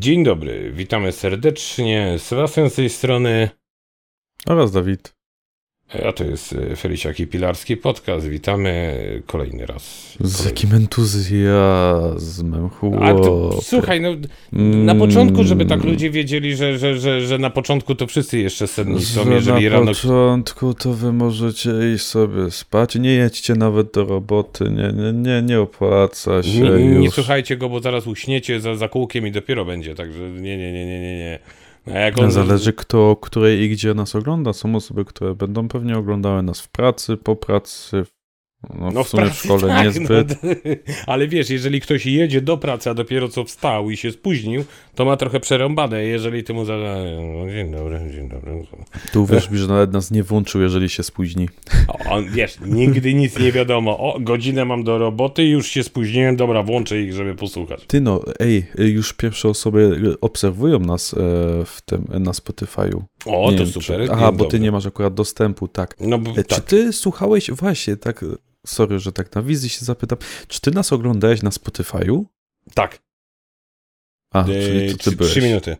Dzień dobry, witamy serdecznie. Sebastian z tej strony, Oraz Dawid. A to jest e, Feliciak i Pilarski Podcast. Witamy kolejny raz. Z Kolejny. jakim entuzjazmem, A to, chłopie. słuchaj, no, Mm, na początku, żeby tak ludzie wiedzieli, że, że, że, że na początku to wszyscy jeszcze senni są, że jeżeli na rano... początku to wy możecie iść sobie spać, nie jedźcie nawet do roboty, nie, nie, nie, nie opłaca się Nie, nie słuchajcie go, bo zaraz uśniecie za, za kółkiem i dopiero będzie, także nie, nie, nie, nie, nie, nie. On... Zależy kto, której i gdzie nas ogląda. Są osoby, które będą pewnie oglądały nas w pracy, po pracy, no, No w sumie w szkole tak, niezbyt. No, ale wiesz, jeżeli ktoś jedzie do pracy, a dopiero co wstał i się spóźnił, to ma trochę przerąbane. Jeżeli ty mu za... No, dzień dobry, dzień dobry. Tu uwierz mi, że nawet nas nie włączył, jeżeli się spóźni. O, on, wiesz, nigdy nic nie wiadomo. O, godzinę mam do roboty, już się spóźniłem, dobra, włączę ich, żeby posłuchać. Ty no, ej, już pierwsze osoby obserwują nas e, w tym, na Spotify'u. O, Nie to wiem, super. Czy... Aha, bo ty dobry. nie masz akurat dostępu, tak. No, bo, E, Czy tak. ty słuchałeś, właśnie, tak, sorry, że tak na wizji się zapytam, czy ty nas oglądałeś na Spotify'u? tak. A, czyli to ty byłeś. trzy minuty.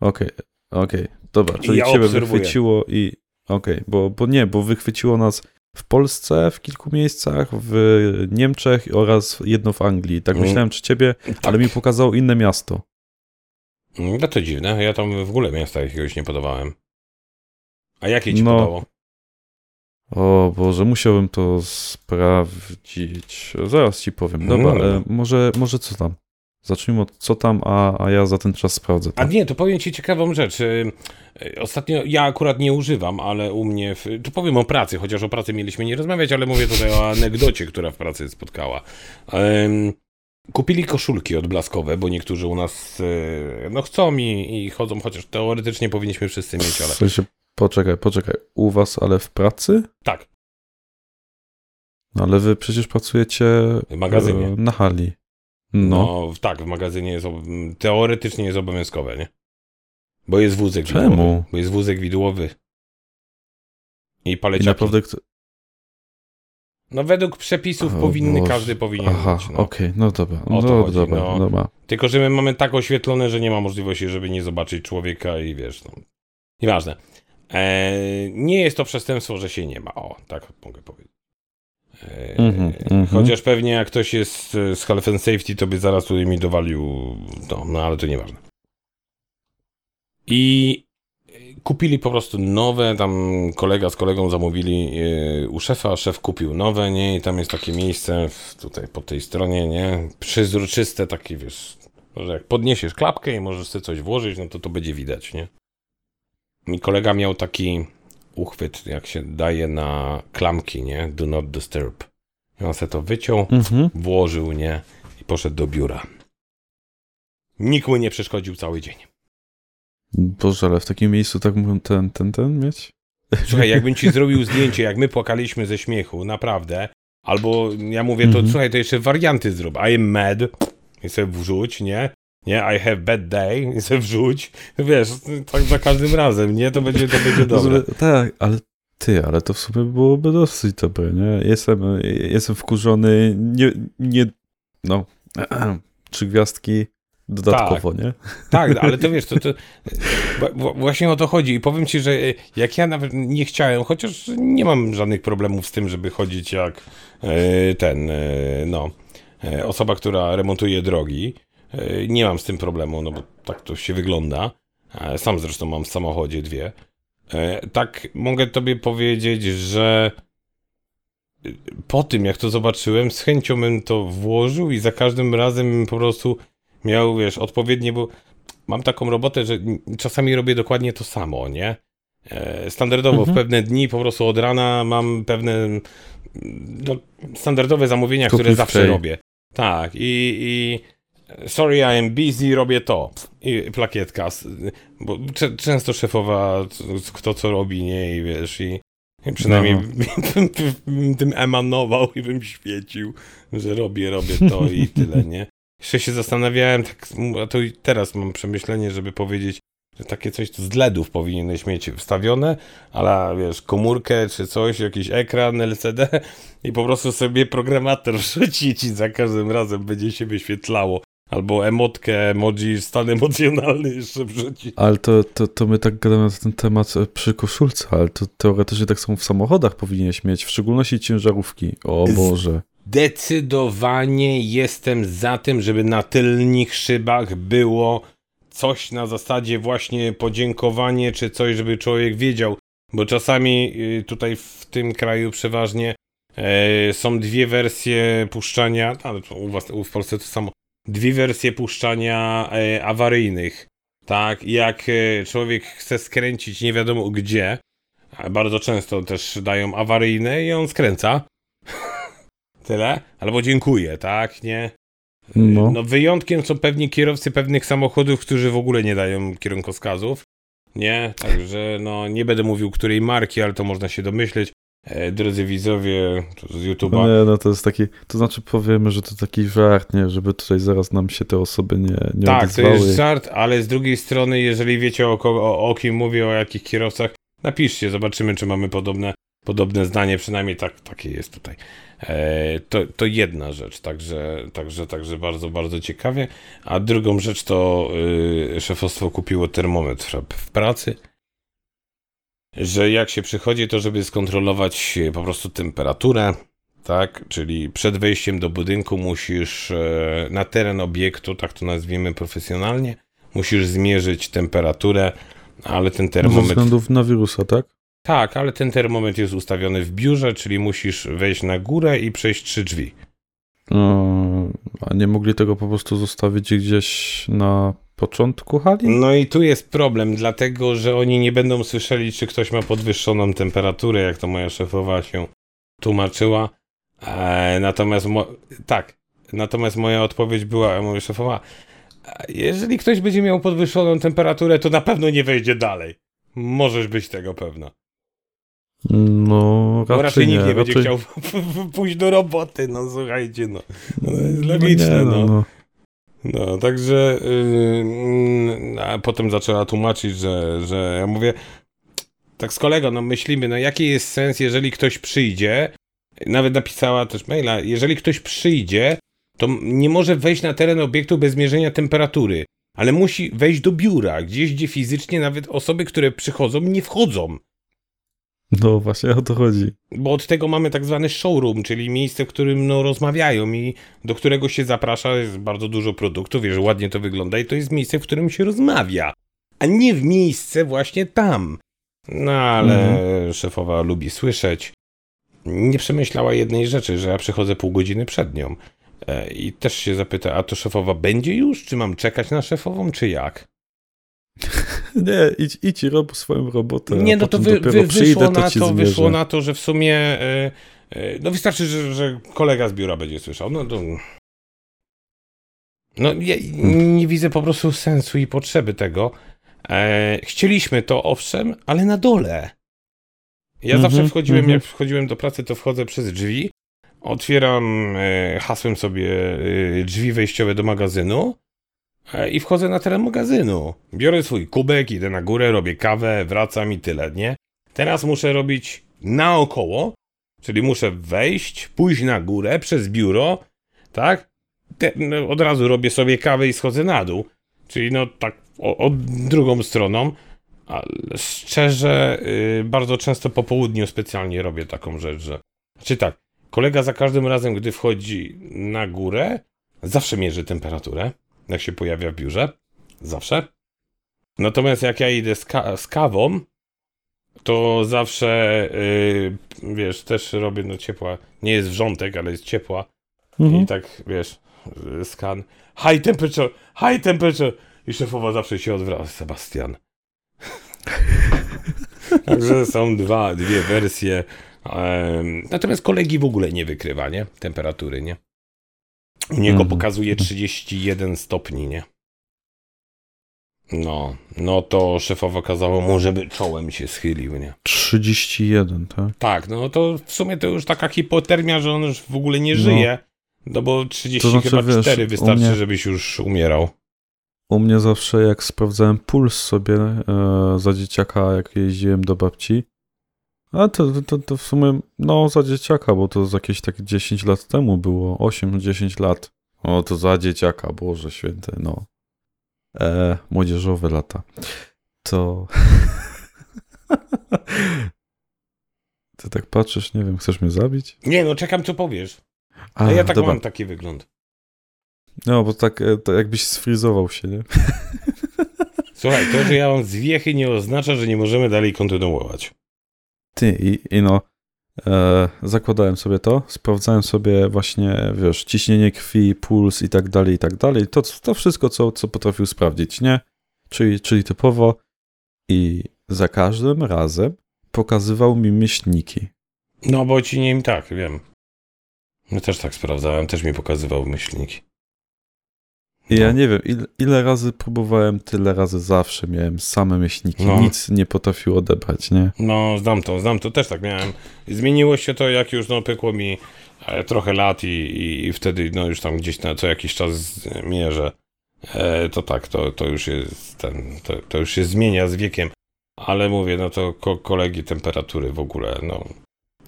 Okej, okej, dobra, czyli Ja ciebie obserwuję. wychwyciło i, okej, bo, bo nie, bo wychwyciło nas w Polsce w kilku miejscach, w Niemczech oraz jedno w Anglii. Tak Mm. myślałem, czy ciebie, ale mi pokazało inne miasto. No to dziwne, ja tam w ogóle miasta jakiegoś nie podawałem. A jakie ci No. podało? O Boże, musiałbym to sprawdzić. Zaraz ci powiem. No, Dobra, no. e, może, może co tam? Zacznijmy od co tam, a, a ja za ten czas sprawdzę. A To. nie, to powiem ci ciekawą rzecz. Y, y, Ostatnio ja akurat nie używam, ale u mnie, w, tu powiem o pracy, chociaż o pracy mieliśmy nie rozmawiać, ale mówię tutaj o anegdocie, która w pracy spotkała. Em, kupili koszulki odblaskowe, bo niektórzy u nas y, no chcą i, i chodzą, chociaż teoretycznie powinniśmy wszyscy mieć, ale W sensie, poczekaj, poczekaj. U was, ale w pracy? tak, No ale wy przecież pracujecie w magazynie. e, na hali. No. No, tak, w magazynie jest, teoretycznie jest obowiązkowe, nie? Bo jest wózek widłowy. Czemu? Bo jest wózek widłowy. I I paleciaki. naprawdę... kto- No według przepisów O powinny, Boże. każdy powinien Aha, mieć. No. okej, no dobra. No, chodzi, dobra, no. dobra. Tylko, że my mamy tak oświetlone, że nie ma możliwości, żeby nie zobaczyć człowieka i wiesz, no. Nieważne. Eee, nie jest to przestępstwo, że się nie ma. O, tak mogę powiedzieć. Eee, Mhm, mhm. Chociaż pewnie jak ktoś jest e, z Health and Safety, to by zaraz tutaj mi dowalił, no, no ale to nieważne. I e, kupili po prostu nowe, tam kolega z kolegą zamówili e, u szefa, szef kupił nowe, nie, i tam jest takie miejsce w, tutaj po tej stronie, nie, przezroczyste takie, wiesz, że jak podniesiesz klapkę i możesz sobie coś włożyć, no to to będzie widać, nie. Mi kolega miał taki uchwyt, jak się daje na klamki, nie, do not disturb. I on se to wyciął, Mhm. włożył, nie, i poszedł do biura. Nikt mu nie przeszkodził cały dzień. Boże, ale w takim miejscu tak mówią ten, ten, ten mieć? Słuchaj, jakbym ci zrobił zdjęcie, jak my płakaliśmy ze śmiechu, naprawdę. Albo ja mówię, to Mhm. słuchaj, to jeszcze warianty zrób. I am mad i sobie wrzuć, nie? Nie, I have bad day i sobie wrzuć. Wiesz, tak za każdym razem, nie? To będzie, to będzie dobre. Tak, ale ty, ale to w sumie byłoby dosyć dobre, nie? Jestem, jestem wkurzony, nie, nie no, trzy gwiazdki dodatkowo, nie? Tak, ale to wiesz, to, to właśnie o to chodzi i powiem ci, że e, jak ja nawet nie chciałem, chociaż nie mam żadnych problemów z tym, żeby chodzić jak e, ten, e, no, osoba, która remontuje drogi, nie mam z tym problemu, no bo tak to się wygląda. E, Sam zresztą mam w samochodzie dwie. E, Tak mogę tobie powiedzieć, że e, po tym, jak to zobaczyłem, z chęcią bym to włożył i za każdym razem bym po prostu miał, wiesz, odpowiednie, bo mam taką robotę, że czasami robię dokładnie to samo, nie? E, Standardowo Mhm. w pewne dni, po prostu od rana mam pewne no, standardowe zamówienia, Kupuj które zawsze robię. Tak, i, i sorry, I am busy, robię to. I plakietka, bo często szefowa kto co robi, nie? I wiesz, i, przynajmniej No. bym tym emanował i bym świecił, że robię, robię to i tyle, nie? Jeszcze się zastanawiałem, tak, a to i teraz mam przemyślenie, żeby powiedzieć, że takie coś z LEDów powinieneś mieć wstawione, ale wiesz, komórkę czy coś, jakiś ekran LCD i po prostu sobie programator rzucić i za każdym razem będzie się wyświetlało Albo emotkę, emoji, stan emocjonalny jeszcze wrzucić. Ale to, to, to my tak gadamy na ten temat e, przy koszulce, ale to teoretycznie tak samo w samochodach powinieneś mieć, w szczególności ciężarówki. O Boże. Zdecydowanie jestem za tym, żeby na tylnych szybach było coś na zasadzie właśnie podziękowanie, czy coś, żeby człowiek wiedział. Bo czasami y, tutaj w tym kraju przeważnie e, są dwie wersje puszczania, ale u was u- w Polsce to samo, dwie wersje puszczania e, awaryjnych. Tak, jak e, człowiek chce skręcić nie wiadomo gdzie, bardzo często też dają awaryjne i on skręca. Tyle. Albo dziękuję, tak, nie? No. No wyjątkiem są pewnie kierowcy pewnych samochodów, którzy w ogóle nie dają kierunkowskazów. Nie, także no nie będę mówił której marki, ale to można się domyśleć. E, drodzy widzowie z YouTube'a. nie, no to jest taki, to znaczy powiemy, że to taki żart, nie, żeby tutaj zaraz nam się te osoby nie, nie Tak, to jest żart, ale z drugiej strony, jeżeli wiecie o, o, o kim mówię, o jakich kierowcach, napiszcie, zobaczymy, czy mamy podobne, podobne zdanie, przynajmniej tak, takie jest tutaj. E, to, to jedna rzecz, także, także, także bardzo, bardzo ciekawie. A drugą rzecz to y, szefostwo kupiło termometr w pracy, że jak się przychodzi, to żeby skontrolować e, po prostu temperaturę, tak, czyli przed wejściem do budynku musisz e, na teren obiektu, tak to nazwijmy profesjonalnie, musisz zmierzyć temperaturę, ale ten No, ze termometr... względów na wirusa, tak? Tak, ale ten termometr jest ustawiony w biurze, czyli musisz wejść na górę i przejść trzy drzwi. No, a nie mogli tego po prostu zostawić gdzieś na początku hali? No i tu jest problem, dlatego że oni nie będą słyszeli, czy ktoś ma podwyższoną temperaturę, jak to moja szefowa się tłumaczyła. E, natomiast tak, natomiast moja odpowiedź była, moja szefowa, e, jeżeli ktoś będzie miał podwyższoną temperaturę, to na pewno nie wejdzie dalej. Możesz być tego pewna. No, Bo raczej, raczej nikt nie, nie, będzie raczej... chciał pójść do roboty, no słuchajcie, no. no to jest No logiczne, nie, no. no. No, także yy, a potem zaczęła tłumaczyć, że, że ja mówię, tak z kolegą, no myślimy, no jaki jest sens, jeżeli ktoś przyjdzie, nawet napisała też maila, jeżeli ktoś przyjdzie, to nie może wejść na teren obiektu bez mierzenia temperatury, ale musi wejść do biura, gdzieś, gdzie fizycznie nawet osoby, które przychodzą, nie wchodzą. No właśnie o to chodzi. Bo od tego mamy tak zwany showroom, czyli miejsce, w którym no, rozmawiają i do którego się zaprasza, jest bardzo dużo produktów, wiesz, ładnie to wygląda i to jest miejsce, w którym się rozmawia, a nie w miejsce właśnie tam. No ale szefowa lubi słyszeć. Nie przemyślała jednej rzeczy, że ja przychodzę pół godziny przed nią. E, I też się zapyta, a to szefowa będzie już? Czy mam czekać na szefową, czy jak? Nie, idź, idź i rob swoją robotę. Nie, no to wy, wy, przyjdę, wyszło, na to, wyszło na to, że w sumie e, no wystarczy, że, że kolega z biura będzie słyszał. No to... No ja nie widzę po prostu sensu i potrzeby tego. E, chcieliśmy to, owszem, ale na dole. Ja Mhm, zawsze wchodziłem, mhm. jak wchodziłem do pracy, to wchodzę przez drzwi, otwieram e, hasłem sobie e, drzwi wejściowe do magazynu i wchodzę na teren magazynu. Biorę swój kubek, idę na górę, robię kawę, wracam i tyle, nie? Teraz muszę robić naokoło, czyli muszę wejść, pójść na górę przez biuro, tak? Te, no, od razu robię sobie kawę i schodzę na dół. Czyli no tak o, o drugą stroną. Ale szczerze, y, bardzo często po południu specjalnie robię taką rzecz, że. Czy tak, kolega za każdym razem, gdy wchodzi na górę, zawsze mierzy temperaturę, jak się pojawia w biurze. Zawsze. Natomiast jak ja idę z, ka- z kawą, to zawsze, y, wiesz, też robię, no ciepła, nie jest wrzątek, ale jest ciepła. Mhm. I tak, wiesz, y, skan. High temperature, high temperature. I szefowa zawsze się odwraca. Sebastian. Także są dwa, dwie wersje. Natomiast kolegi w ogóle nie wykrywa, nie? Temperatury, nie? U niego Mhm. pokazuje 31 stopni, nie? No, no to szefowa kazała mu, żeby czołem się schylił, nie? 31, tak? Tak, no to w sumie to już taka hipotermia, że on już w ogóle nie No. żyje. No bo 30 To znaczy, chyba wiesz, 4 u wystarczy, mnie- żebyś już umierał. U mnie zawsze jak sprawdzałem puls sobie e, za dzieciaka, jak jeździłem do babci, a to, to, to w sumie, no za dzieciaka, bo to jakieś takie 10 lat temu było, 8-10 lat. O, to za dzieciaka, Boże święte, no. E, młodzieżowe lata. To... Ty tak patrzysz, nie wiem, chcesz mnie zabić? Nie, no czekam, co powiesz. A, No ja tak dobra. mam taki wygląd. No, bo tak, e, to jakbyś sfrizował się, nie? Słuchaj, to, że ja mam zwiechy nie oznacza, że nie możemy dalej kontynuować. Ty, i, i no, e, zakładałem sobie to, sprawdzałem sobie właśnie, wiesz, ciśnienie krwi, puls i tak dalej, i tak dalej. To, to wszystko, co, co potrafił sprawdzić, nie? Czyli, czyli typowo i za każdym razem pokazywał mi myślniki. No, bo ci nie tak, wiem. Ja też tak sprawdzałem, też mi pokazywał myślniki. Ja nie wiem, ile, ile razy próbowałem, tyle razy zawsze miałem same myślniki. No. Nic nie potrafił odebrać, nie? No, znam to, znam to, też tak miałem. Zmieniło się to, jak już no, pykło mi e, trochę lat i, i, i wtedy no, już tam gdzieś na co jakiś czas mierzę. E, to tak, to, to już jest ten, to, to już się zmienia z wiekiem. Ale mówię, no to ko kolegi temperatury w ogóle, no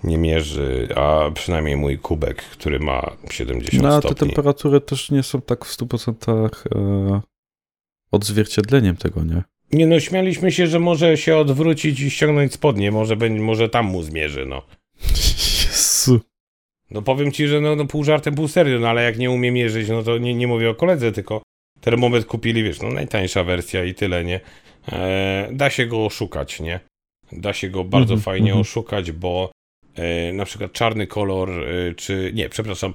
nie mierzy, a przynajmniej mój kubek, który ma 70 No, a te stopni. temperatury też nie są tak w 100% e, odzwierciedleniem tego, nie? Nie no, śmialiśmy się, że może się odwrócić i ściągnąć spodnie, może, będzie, może tam mu zmierzy, no. Jezu. No powiem ci, że no, no pół żartem, pół serio, no ale jak nie umie mierzyć, no to nie, nie mówię o koledze, tylko termometr kupili, wiesz, no najtańsza wersja i tyle, nie? E, da się go oszukać, nie? Da się go bardzo Mhm, fajnie mhm. oszukać, bo na przykład czarny kolor, e, czy nie, przepraszam,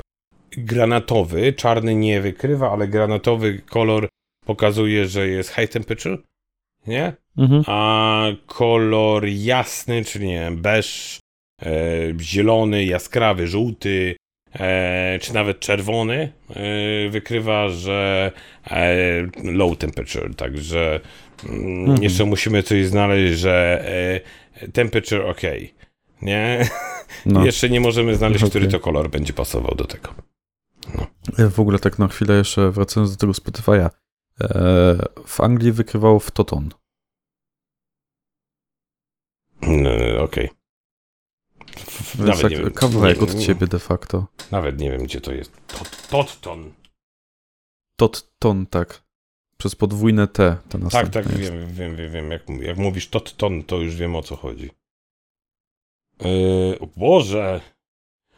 granatowy, czarny nie wykrywa, ale granatowy kolor pokazuje, że jest high temperature, nie? Mhm. a kolor jasny, czyli nie wiem, beż, e, zielony, jaskrawy, żółty, e, czy nawet czerwony e, wykrywa, że e, low temperature, także mm, Mhm. jeszcze musimy coś znaleźć, że e, temperature ok, nie? No. Jeszcze nie możemy znaleźć, Okej. który to kolor będzie pasował do tego. Ja w ogóle tak na chwilę jeszcze wracając do tego Spotify'a. E, w Anglii wykrywał w Toton. Mm, Okej. Więc Nawet nie tak wiem. kawałek nie- od ciebie de facto. Nawet nie wiem, gdzie to jest. Tot- Totton. Totton, tak. Przez podwójne T. Ten Tak, tak, wiem, wiem, wiem, wiem. Jak, jak mówisz Totton, to już wiem o co chodzi. Yy, o Boże!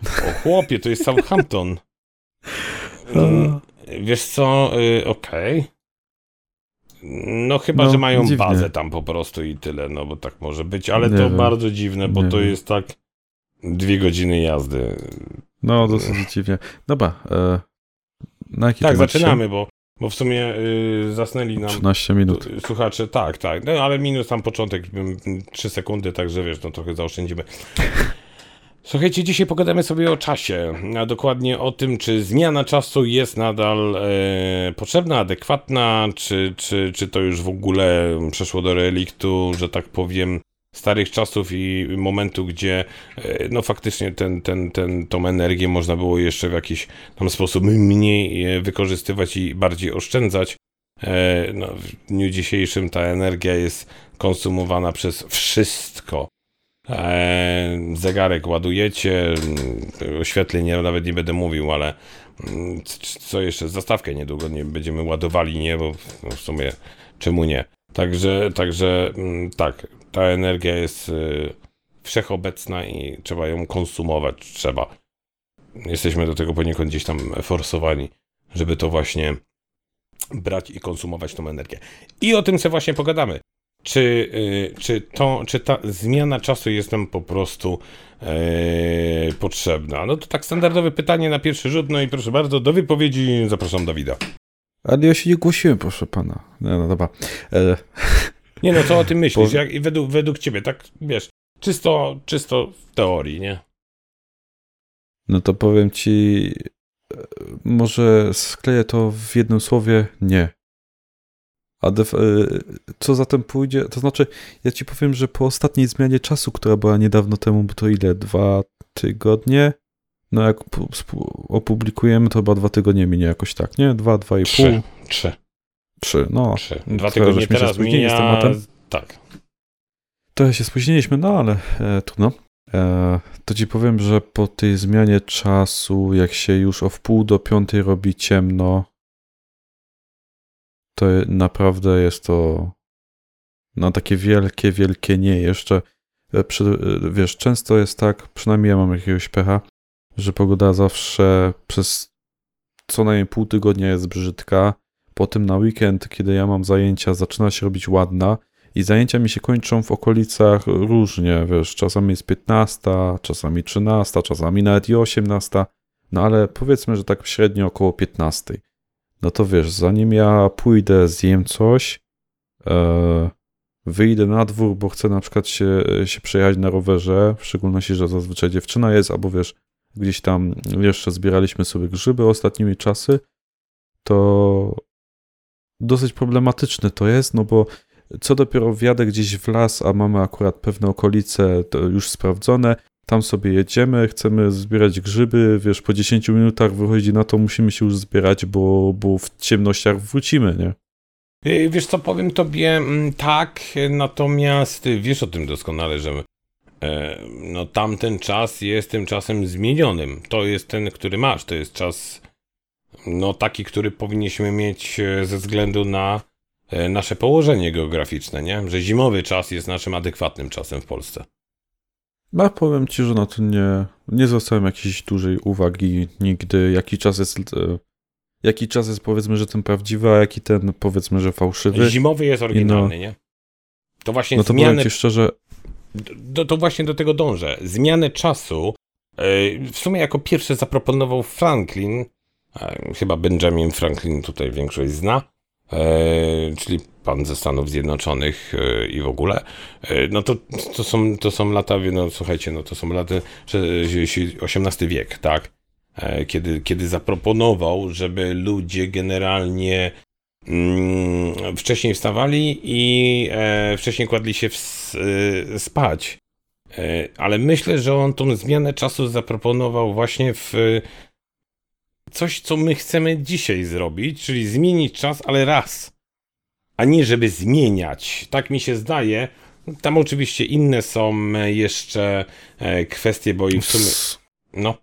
O chłopie, to jest Southampton. Yy, wiesz co, yy, okej. No chyba, No, że mają dziwnie. bazę tam po prostu i tyle, no bo tak może być, ale Nie to wiem. bardzo dziwne, bo Nie to wiem. jest tak dwie godziny jazdy. No, dosyć dziwnie. Dobra. E, na jaki Tak, zaczynamy, bo, bo w sumie yy, zasnęli nam 13 minut. Tu- Słuchacze, tak, tak. No ale minus tam początek, 3 sekundy, także wiesz, no trochę zaoszczędzimy. Słuchajcie, dzisiaj pogadamy sobie o czasie, a dokładnie o tym, czy zmiana czasu jest nadal e, potrzebna, adekwatna, czy, czy, czy to już w ogóle przeszło do reliktu, że tak powiem, starych czasów i momentu, gdzie e, no faktycznie ten, ten, ten, tą energię można było jeszcze w jakiś tam sposób mniej e, wykorzystywać i bardziej oszczędzać. E, no, w dniu dzisiejszym ta energia jest konsumowana przez wszystko. Zegarek ładujecie, mm, oświetlenie nawet nie będę mówił, ale mm, co jeszcze, zastawkę niedługo nie będziemy ładowali, nie, bo w sumie czemu nie. Także, także mm, tak, ta energia jest y, wszechobecna i trzeba ją konsumować, trzeba. Jesteśmy do tego poniekąd gdzieś tam forsowani, żeby to właśnie brać i konsumować tą energię. I o tym sobie właśnie pogadamy. Czy, y, czy, to, czy ta zmiana czasu jest nam po prostu e, potrzebna? No to tak standardowe pytanie na pierwszy rzut, no i proszę bardzo, do wypowiedzi zapraszam Dawida. Ale ja się nie głosiłem, proszę pana. No, no dobra. E, Nie no, co o tym myślisz? Bo- Jak, i według, według ciebie, tak wiesz, czysto, czysto w teorii, nie? no to powiem ci, e, może skleję to w jednym słowie, nie. A e, co za tym pójdzie, to znaczy, ja ci powiem, że po ostatniej zmianie czasu, która była niedawno temu, bo to ile? Dwa tygodnie? No jak opublikujemy, to chyba dwa tygodnie minie jakoś tak, nie? Dwa, dwa i pół, Trzy. Trzy. no. Trzy. to Dwa tygodnie żeśmy się teraz spóźnili z mija... tematem. Tak. Trochę się spóźniliśmy, no ale e, trudno. E, to ci powiem, że po tej zmianie czasu, jak się już o wpół do piątej robi ciemno, to naprawdę jest to na takie wielkie, wielkie nie. Jeszcze, e, przy, e, wiesz, często jest tak, przynajmniej ja mam jakiegoś pecha, że pogoda zawsze przez co najmniej pół tygodnia jest brzydka. Potem na weekend, kiedy ja mam zajęcia, zaczyna się robić ładna i zajęcia mi się kończą w okolicach różnie, wiesz, czasami jest 15, czasami 13, czasami nawet i 18, no ale powiedzmy, że tak średnio około 15. No to wiesz, zanim ja pójdę, zjem coś, e, wyjdę na dwór, bo chcę na przykład się, się przejechać na rowerze, w szczególności, że zazwyczaj dziewczyna jest, albo wiesz, gdzieś tam jeszcze zbieraliśmy sobie grzyby ostatnimi czasy, to dosyć problematyczne to jest, no bo co dopiero wjadę gdzieś w las, a mamy akurat pewne okolice już sprawdzone, tam sobie jedziemy, chcemy zbierać grzyby, wiesz, po 10 minutach wychodzi na to, musimy się już zbierać, bo, bo w ciemnościach wrócimy, nie? Wiesz co, powiem tobie mm, tak, natomiast wiesz o tym doskonale, że e, no tamten czas jest tym czasem zmienionym. To jest ten, który masz, to jest czas no taki, który powinniśmy mieć e, ze względu na e, nasze położenie geograficzne, nie? Że zimowy czas jest naszym adekwatnym czasem w Polsce. No, powiem ci, że na to nie, nie zwracałem jakiejś dużej uwagi nigdy, jaki czas jest, e, jaki czas jest powiedzmy, że ten prawdziwy, a jaki ten powiedzmy, że fałszywy. Zimowy jest oryginalny, no, nie? To właśnie no to zmiany... powiem ci szczerze... Do, to właśnie do tego dążę. Zmianę czasu w sumie jako pierwszy zaproponował Franklin, chyba Benjamin Franklin tutaj większość zna, czyli pan ze Stanów Zjednoczonych e, i w ogóle, e, no to, to, są, to są lata, no słuchajcie, no to są lata XVIII wiek, tak? E, kiedy, kiedy zaproponował, żeby ludzie generalnie mm, wcześniej wstawali i e, wcześniej kładli się w, e, spać. E, ale myślę, że on tą zmianę czasu zaproponował właśnie w coś, co my chcemy dzisiaj zrobić, czyli zmienić czas, ale raz a nie żeby zmieniać. Tak mi się zdaje. Tam oczywiście inne są jeszcze e, kwestie, bo i w sumie. No.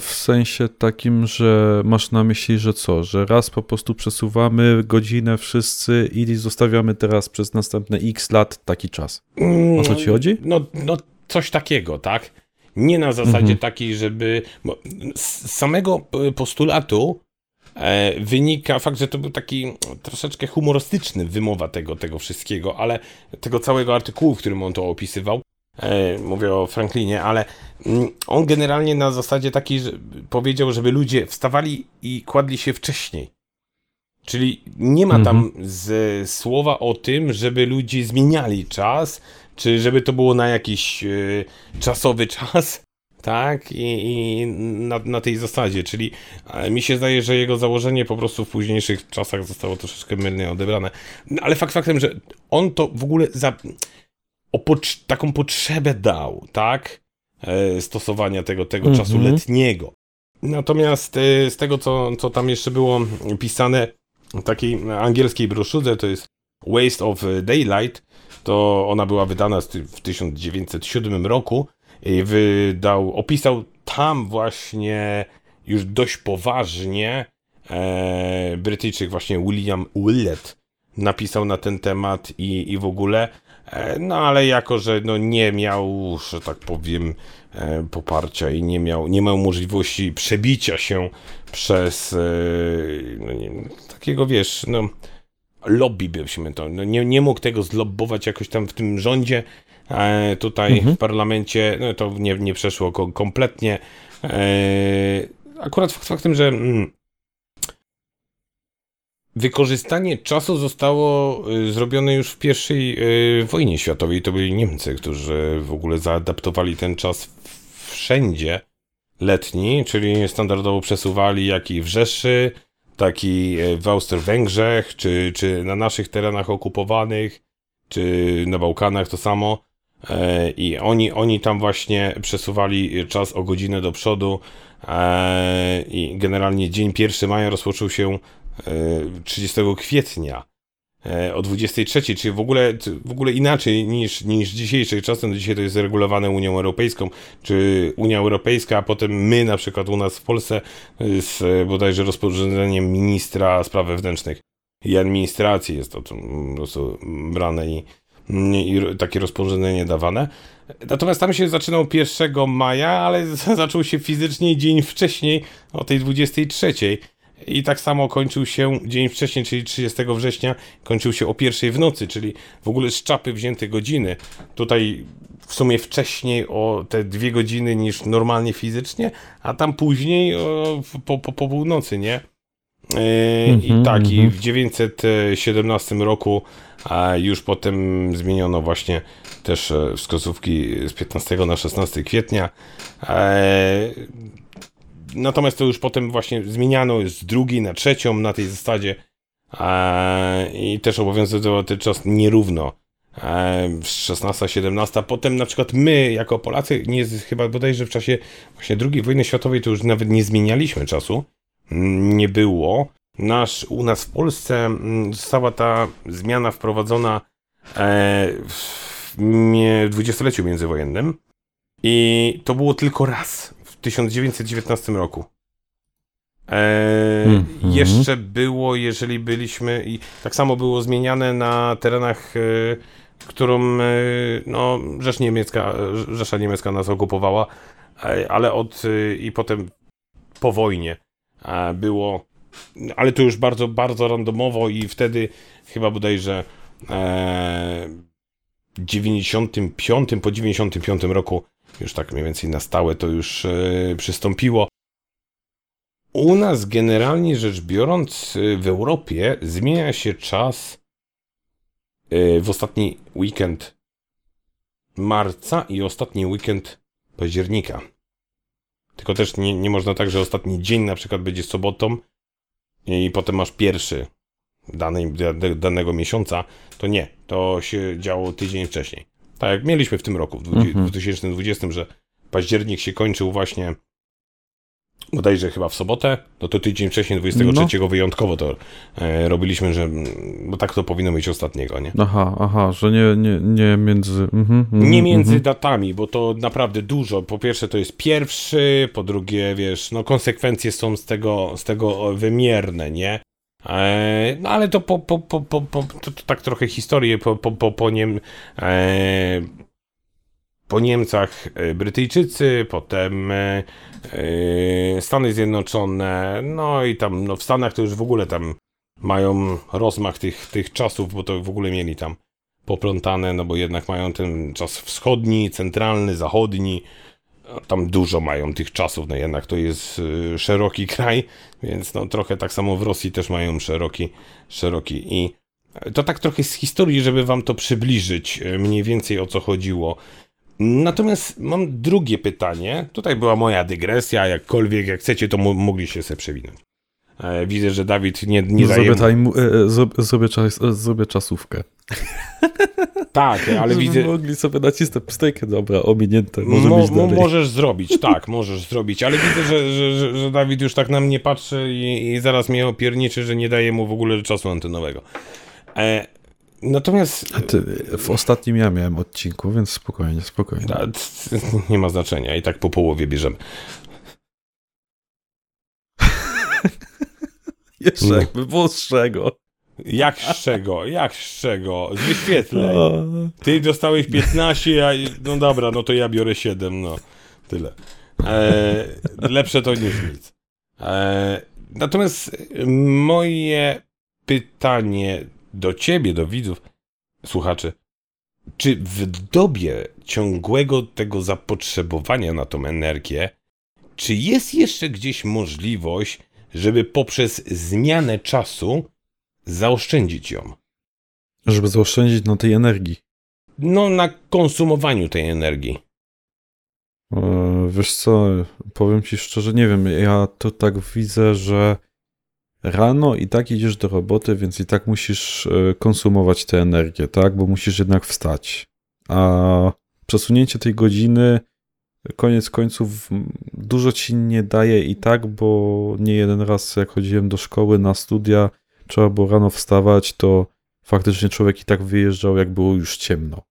W sensie takim, że masz na myśli, że co? Że raz po prostu przesuwamy godzinę wszyscy i zostawiamy teraz przez następne x lat taki czas. O co ci chodzi? No, no coś takiego, tak? Nie na zasadzie mhm. takiej, żeby. z samego postulatu E, wynika fakt, że to był taki troszeczkę humorystyczny wymowa tego, tego wszystkiego, ale tego całego artykułu, w którym on to opisywał. E, mówię o Franklinie, ale mm, on generalnie na zasadzie takiej że powiedział, żeby ludzie wstawali i kładli się wcześniej. Czyli nie ma tam mhm. z, słowa o tym, żeby ludzie zmieniali czas, czy żeby to było na jakiś y, czasowy czas, tak? I, i na, na, tej zasadzie, czyli mi się zdaje, że jego założenie po prostu w późniejszych czasach zostało troszeczkę mylnie odebrane. No, ale fakt faktem, że on to w ogóle za taką potrzebę dał, tak? E, stosowania tego, tego mm -hmm. czasu letniego. Natomiast e, z tego, co, co tam jeszcze było pisane w takiej angielskiej broszurze, to jest Waste of Daylight, to ona była wydana w 1907 roku i wydał, opisał tam właśnie już dość poważnie e, Brytyjczyk właśnie William Willett napisał na ten temat i, i w ogóle, e, no ale jako, że no nie miał, że tak powiem, e, poparcia i nie miał, nie miał możliwości przebicia się przez e, no nie, takiego, wiesz, no lobby byśmy to, no nie, nie mógł tego zlobbować jakoś tam w tym rządzie, E, tutaj mhm. w parlamencie no to nie, nie przeszło kompletnie. E, akurat fakt faktem, że mm, wykorzystanie czasu zostało y, zrobione już w pierwszej y, wojnie światowej. To byli Niemcy, którzy w ogóle zaadaptowali ten czas wszędzie letni, czyli standardowo przesuwali jak i w Rzeszy, tak i e, w Austro-Węgrzech, czy, czy na naszych terenach okupowanych, czy na Bałkanach to samo. E, i oni, oni tam właśnie przesuwali czas o godzinę do przodu e, i generalnie dzień 1 maja rozpoczął się 30 e, kwietnia. E, o 23, czyli w ogóle, w ogóle inaczej niż, niż dzisiejszych czasem. Dzisiaj to jest regulowane Unią Europejską, czy Unia Europejska, a potem my na przykład u nas w Polsce z bodajże rozporządzeniem ministra spraw wewnętrznych i administracji jest to po prostu brane i, i takie rozporządzenie dawane. Natomiast tam się zaczynał 1 maja, ale zaczął się fizycznie dzień wcześniej, o tej 23. I tak samo kończył się dzień wcześniej, czyli 30 września, kończył się o pierwszej w nocy, czyli w ogóle z czapy wzięte godziny. Tutaj w sumie wcześniej o te dwie godziny niż normalnie fizycznie, a tam później o, po, po, po północy, nie? Yy, I mm -hmm, tak, mm -hmm. i w 917 roku a już potem zmieniono właśnie też e, wskazówki z 15 na 16 kwietnia. E, natomiast to już potem właśnie zmieniano z drugiej na trzecią na tej zasadzie i też obowiązywał ten czas nierówno. 16-17, potem na przykład my jako Polacy, nie, chyba bodajże w czasie właśnie II wojny światowej to już nawet nie zmienialiśmy czasu, nie było. Nasz, u nas w Polsce została ta zmiana wprowadzona e, w dwudziestoleciu międzywojennym i to było tylko raz 1919 roku. E, mm -hmm. Jeszcze było, jeżeli byliśmy, i tak samo było zmieniane na terenach, e, którą e, no, Rzesz Niemiecka, Rzesza Niemiecka nas okupowała, e, ale od i potem po wojnie było, ale to już bardzo, bardzo randomowo i wtedy chyba bodajże e, 95, po 95 roku już tak mniej więcej na stałe to już e, przystąpiło. U nas generalnie rzecz biorąc e, w Europie zmienia się czas e, w ostatni weekend marca i ostatni weekend października. Tylko też nie, nie można tak, że ostatni dzień na przykład będzie sobotą i potem masz pierwszy danej, danego miesiąca, to nie. To się działo tydzień wcześniej. Tak jak mieliśmy w tym roku, w 2020, mhm. że październik się kończył właśnie bodajże chyba w sobotę, no to tydzień wcześniej, 23 no. wyjątkowo to e, robiliśmy, że bo tak to powinno być ostatniego, nie? Aha, aha, że nie, nie, nie między... Mm nie między mm datami, bo to naprawdę dużo. Po pierwsze to jest pierwszy, po drugie, wiesz, no konsekwencje są z tego, z tego wymierne, nie? E, no ale to po, po, po, po, po to, to tak trochę historię po, po, po, po niem e, po Niemcach e, Brytyjczycy, potem e, e, Stany Zjednoczone, no i tam no w Stanach to już w ogóle tam mają rozmach tych, tych czasów, bo to w ogóle mieli tam poplątane, no bo jednak mają ten czas wschodni, centralny, zachodni, tam dużo mają tych czasów, no jednak to jest szeroki kraj, więc no trochę tak samo w Rosji też mają szeroki, szeroki i to tak trochę z historii, żeby wam to przybliżyć mniej więcej o co chodziło. Natomiast mam drugie pytanie. Tutaj była moja dygresja, jakkolwiek, jak chcecie, to mogliście sobie przewinąć. E, widzę, że Dawid nie, nie daje... Zrobię, mu... E, e, zrobię, czas, zrobię czasówkę. Tak, ale widzę... mogli sobie nacisnąć pstejkę, dobra, ominięte, może Mo, mo Możesz zrobić, tak, możesz zrobić, ale widzę, że, że, że, że, Dawid już tak na mnie patrzy i, i zaraz mnie opierniczy, że nie daje mu w ogóle czasu antenowego. E, Natomiast. w ostatnim ja miałem odcinku, więc spokojnie, spokojnie. Nie ma znaczenia, i tak po połowie bierzemy. Jeszcze no. jakby było z czego. Jak z czego? Jak z czego? Z wyświetleń. Ty dostałeś 15, a no dobra, no to ja biorę 7, no. Tyle. E, lepsze to niż nic. E, natomiast moje pytanie do ciebie, do widzów, słuchaczy, czy w dobie ciągłego tego zapotrzebowania na tą energię, czy jest jeszcze gdzieś możliwość, żeby poprzez zmianę czasu zaoszczędzić ją? Żeby zaoszczędzić na tej energii. No, na konsumowaniu tej energii. E, wiesz co, powiem ci szczerze, nie wiem, ja to tak widzę, że rano i tak idziesz do roboty, więc i tak musisz e, konsumować tę energię, tak? Bo musisz jednak wstać. A przesunięcie tej godziny koniec końców dużo ci nie daje i tak, bo nie jeden raz jak chodziłem do szkoły na studia, trzeba było rano wstawać, to faktycznie człowiek i tak wyjeżdżał, jak było już ciemno.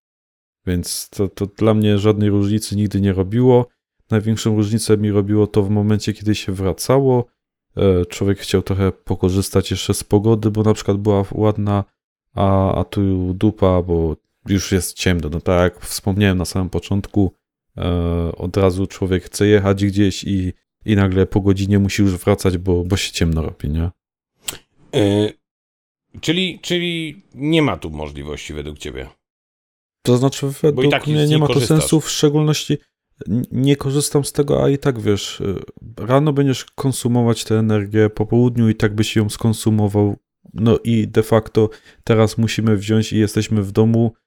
Więc to, to dla mnie żadnej różnicy nigdy nie robiło. Największą różnicę mi robiło to w momencie, kiedy się wracało. E, człowiek chciał trochę pokorzystać jeszcze z pogody, bo na przykład była ładna, a, a tu dupa, bo już jest ciemno. No tak jak wspomniałem na samym początku, od razu człowiek chce jechać gdzieś i, i nagle po godzinie musi już wracać, bo, bo się ciemno robi, nie? Yy, czyli, czyli nie ma tu możliwości według ciebie. To znaczy, według tak mnie nie ma to sensu, w szczególności nie korzystam z tego, a i tak wiesz, y, rano będziesz konsumować tę energię, po południu i tak byś ją skonsumował. No i de facto teraz musimy wziąć i jesteśmy w domu, e,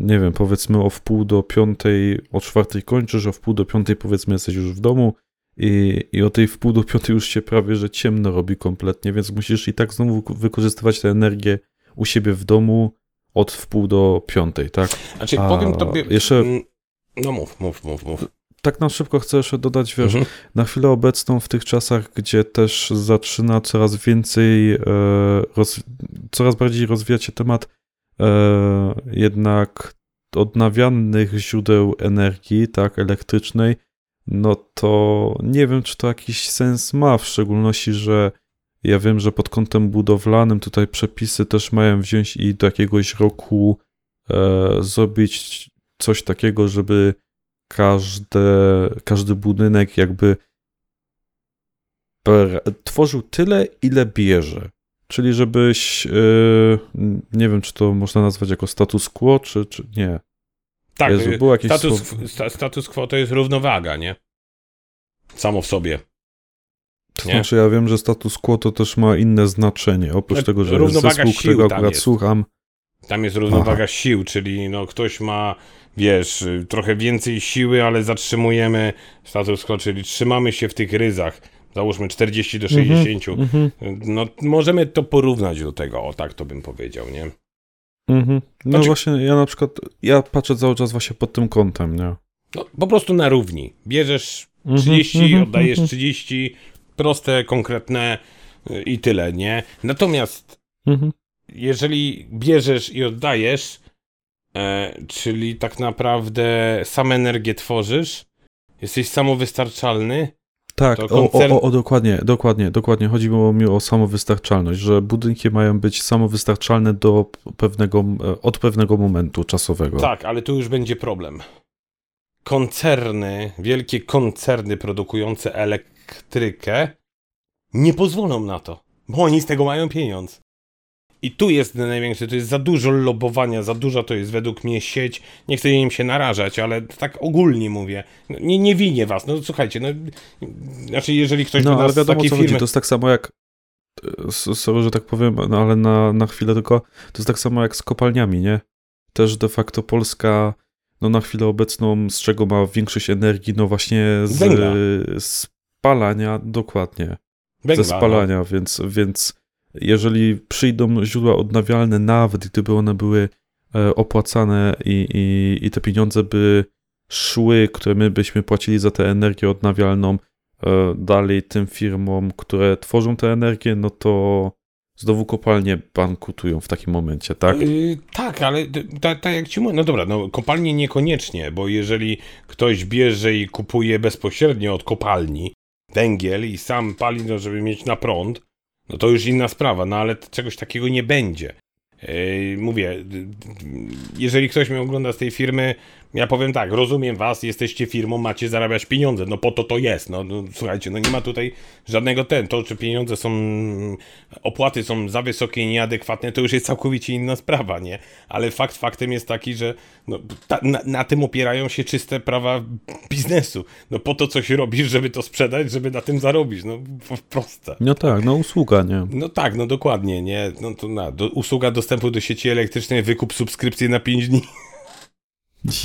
nie wiem, powiedzmy o wpół do piątej, o czwartej kończysz, o wpół do piątej powiedzmy jesteś już w domu i, i o tej wpół do piątej już się prawie, że ciemno robi kompletnie, więc musisz i tak znowu wykorzystywać tę energię u siebie w domu od wpół do piątej, tak? Znaczy, A, powiem tobie... jeszcze- Mm, No mów, mów, mów, mów. Tak na szybko chcę jeszcze dodać, wiesz, Mhm. na chwilę obecną w tych czasach, gdzie też zaczyna coraz więcej, e, roz, coraz bardziej rozwijać się temat e, jednak odnawialnych źródeł energii, tak, elektrycznej, no to nie wiem, czy to jakiś sens ma, w szczególności, że ja wiem, że pod kątem budowlanym tutaj przepisy też mają wziąć i do jakiegoś roku e, zrobić coś takiego, żeby każde, każdy budynek jakby tworzył tyle, ile bierze. Czyli żebyś, yy, nie wiem, czy to można nazwać jako status quo, czy, czy nie. Tak, Jezu, y, było jakieś status, słowo. sta, status quo to jest równowaga, nie? Samo w sobie. To Nie. znaczy, ja wiem, że status quo to też ma inne znaczenie. Oprócz No, tego, że jest równowaga zespół, sił którego akurat jest. słucham. Tam jest równowaga sił, czyli no ktoś ma, wiesz, y, trochę więcej siły, ale zatrzymujemy status quo, czyli trzymamy się w tych ryzach. Załóżmy 40 do 60. Mhm, No możemy to porównać do tego, o tak to bym powiedział, nie? mhm. No Znaczy- właśnie, ja na przykład, ja patrzę cały czas właśnie pod tym kątem, nie? No, po prostu na równi. Bierzesz Mhm, 30, mhm, oddajesz mhm. 30, proste, konkretne y, i tyle, nie? Natomiast Mhm. jeżeli bierzesz i oddajesz, e, czyli tak naprawdę sam energię tworzysz, jesteś samowystarczalny, Tak, To o, koncern- o, o, dokładnie, dokładnie, dokładnie. Chodziło mi o samowystarczalność, że budynki mają być samowystarczalne do pewnego, e, od pewnego momentu czasowego. tak, ale tu już będzie problem. Koncerny, wielkie koncerny produkujące elektrykę nie pozwolą na to, bo oni z tego mają pieniądz. I tu jest największe, to jest za dużo lobowania, za duża to jest według mnie sieć. Nie chcę im się narażać, ale tak ogólnie mówię. No, nie, nie winię was, no słuchajcie, no, znaczy jeżeli ktoś by No, ale nas z wiadomo takiej co firmy... chodzi. To jest tak samo jak. e, Sorry, że tak powiem, no ale na, na chwilę tylko. To jest tak samo jak z kopalniami, nie? Też de facto Polska, no na chwilę obecną, z czego ma większość energii, no właśnie z e, spalania, dokładnie. Węgla, ze spalania, więc, więc jeżeli przyjdą źródła odnawialne, nawet gdyby one były e, opłacane i, i, i te pieniądze by szły, które my byśmy płacili za tę energię odnawialną e, dalej tym firmom, które tworzą tę energię, no to znowu kopalnie bankrutują w takim momencie, tak? Yy, tak, ale tak tak jak ci mówię, no dobra, no kopalnie niekoniecznie, bo jeżeli ktoś bierze i kupuje bezpośrednio od kopalni węgiel i sam pali, no, żeby mieć na prąd, no to już inna sprawa, no ale czegoś takiego nie będzie. Mówię, jeżeli ktoś mnie ogląda z tej firmy, ja powiem tak, rozumiem was, jesteście firmą, macie zarabiać pieniądze, no po to to jest, no, no słuchajcie, no nie ma tutaj żadnego ten, to czy pieniądze są, opłaty są za wysokie i nieadekwatne, to już jest całkowicie inna sprawa, nie? Ale fakt faktem jest taki, że no, ta, na, na tym opierają się czyste prawa biznesu, no po to coś robisz, żeby to sprzedać, żeby na tym zarobić, no proste. No tak, no usługa, nie? No tak, no dokładnie, nie? No to na, do, usługa dostępu do sieci elektrycznej, wykup subskrypcji na 5 dni.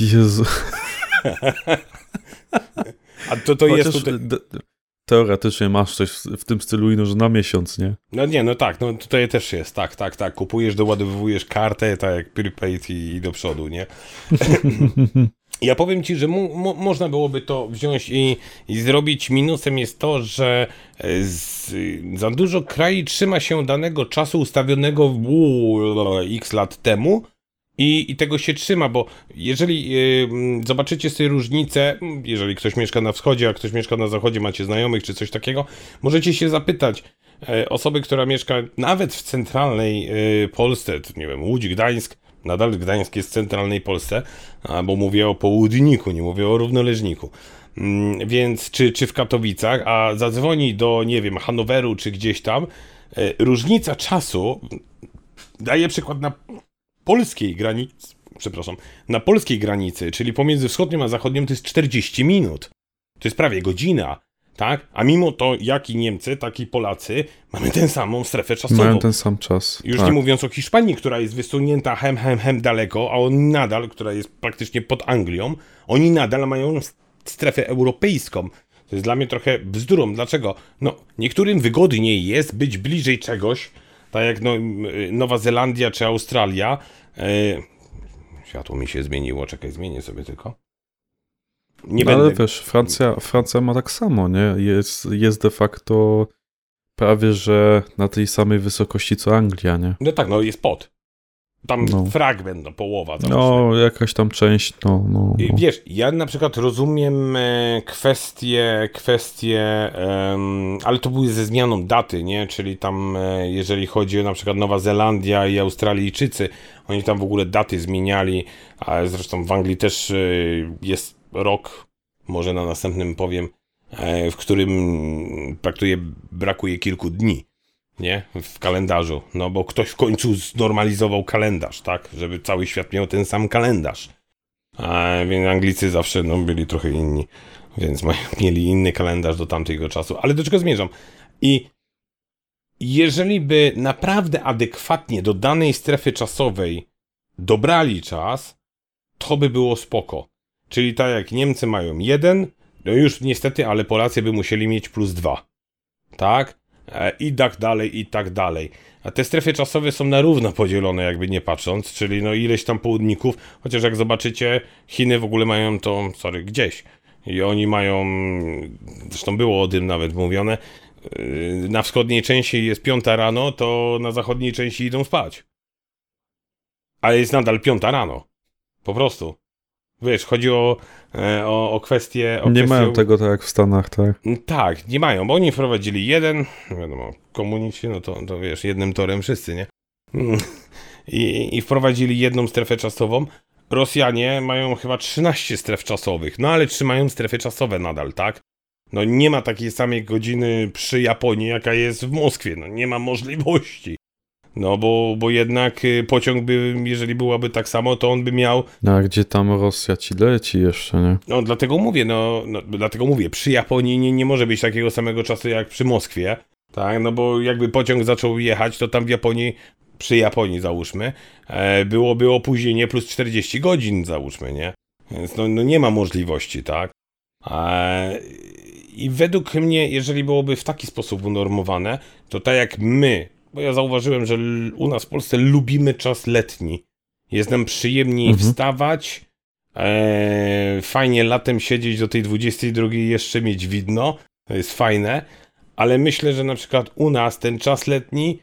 Jezu. A to, to jest tutaj... teoretycznie masz coś w, w tym stylu, ino, że na miesiąc, nie? No nie, no tak, no tutaj też jest, tak, tak, tak. Kupujesz, doładowujesz kartę, tak jak prepaid i, i do przodu, nie? Ja powiem ci, że mu, można byłoby to wziąć i, i zrobić. Minusem jest to, że e, z, za dużo kraj trzyma się danego czasu ustawionego w u, x lat temu. I, I tego się trzyma, bo jeżeli y, zobaczycie sobie różnicę, jeżeli ktoś mieszka na wschodzie, a ktoś mieszka na zachodzie, macie znajomych czy coś takiego, możecie się zapytać y, osoby, która mieszka nawet w centralnej y, Polsce, nie wiem, Łódź, Gdańsk, nadal Gdańsk jest w centralnej Polsce, bo mówię o południku, nie mówię o równoleżniku. Mm, więc czy, czy w Katowicach, a zadzwoni do, nie wiem, Hanoweru czy gdzieś tam, różnica czasu daje przykład na polskiej granicy, przepraszam, na polskiej granicy, czyli pomiędzy wschodnią a zachodnią, to jest 40 minut. To jest prawie godzina, tak? A mimo to, jak i Niemcy, tak i Polacy, mamy tę samą strefę czasową. Mają ten sam czas. Już tak. nie mówiąc o Hiszpanii, która jest wysunięta hem, hem, hem daleko, a oni nadal, która jest praktycznie pod Anglią, oni nadal mają strefę europejską. To jest dla mnie trochę bzdurą. Dlaczego? No, niektórym wygodniej jest być bliżej czegoś, tak jak no, Nowa Zelandia czy Australia. E, światło mi się zmieniło, czekaj, zmienię sobie tylko. Nie no, będę... Ale wiesz, Francja, Francja ma tak samo, nie? Jest, jest de facto prawie, że na tej samej wysokości co Anglia, nie? No tak, no jest pod. Tam no. fragment, no, połowa. No, jakaś tam część, no, no, no. Wiesz, ja na przykład rozumiem e, kwestie, kwestie, um, ale to były ze zmianą daty, nie? Czyli tam, e, jeżeli chodzi o na przykład Nowa Zelandia i Australijczycy, oni tam w ogóle daty zmieniali, a zresztą w Anglii też e, jest rok, może na następnym powiem, w którym praktuje, brakuje kilku dni nie? W kalendarzu. No bo ktoś w końcu znormalizował kalendarz, tak? Żeby cały świat miał ten sam kalendarz. A, więc Anglicy zawsze no, byli trochę inni, więc mieli inny kalendarz do tamtego czasu. Ale do czego zmierzam? I jeżeli by naprawdę adekwatnie do danej strefy czasowej dobrali czas, to by było spoko. Czyli tak jak Niemcy mają jeden, no już niestety, ale Polacy by musieli mieć plus dwa. Tak? E, i tak dalej, i tak dalej. A te strefy czasowe są na równo podzielone, jakby nie patrząc, czyli no ileś tam południków, chociaż jak zobaczycie, Chiny w ogóle mają to, sorry, gdzieś. I oni mają, zresztą było o tym nawet mówione, yy, na wschodniej części jest piąta rano, to na zachodniej części idą spać. Ale jest nadal piąta rano. Po prostu. Wiesz, chodzi o, e, o, o kwestię... O nie kwestię... mają tego tak jak w Stanach, tak? Mm, tak, nie mają, bo oni wprowadzili jeden, wiadomo, komuniści, no to, to wiesz, jednym torem wszyscy, nie? Mm. I, I wprowadzili jedną strefę czasową. Rosjanie mają chyba 13 stref czasowych, no ale trzymają strefy czasowe nadal, tak? No nie ma takiej samej godziny przy Japonii, jaka jest w Moskwie, no nie ma możliwości. No bo, bo jednak y, pociąg by, jeżeli byłaby tak samo, to on by miał... No a gdzie tam Rosja ci leci jeszcze, nie? No dlatego mówię, no, no dlatego mówię, przy Japonii nie, nie może być takiego samego czasu jak przy Moskwie, tak, no bo jakby pociąg zaczął jechać, to tam w Japonii, przy Japonii załóżmy, e, byłoby opóźnienie plus 40 godzin załóżmy, nie? Więc no, no nie ma możliwości, tak? E, I według mnie, jeżeli byłoby w taki sposób unormowane, to tak jak my bo ja zauważyłem, że u nas w Polsce lubimy czas letni. Jest nam przyjemniej mhm. wstawać, e, fajnie latem siedzieć do tej 22 i jeszcze mieć widno, to jest fajne, ale myślę, że na przykład u nas ten czas letni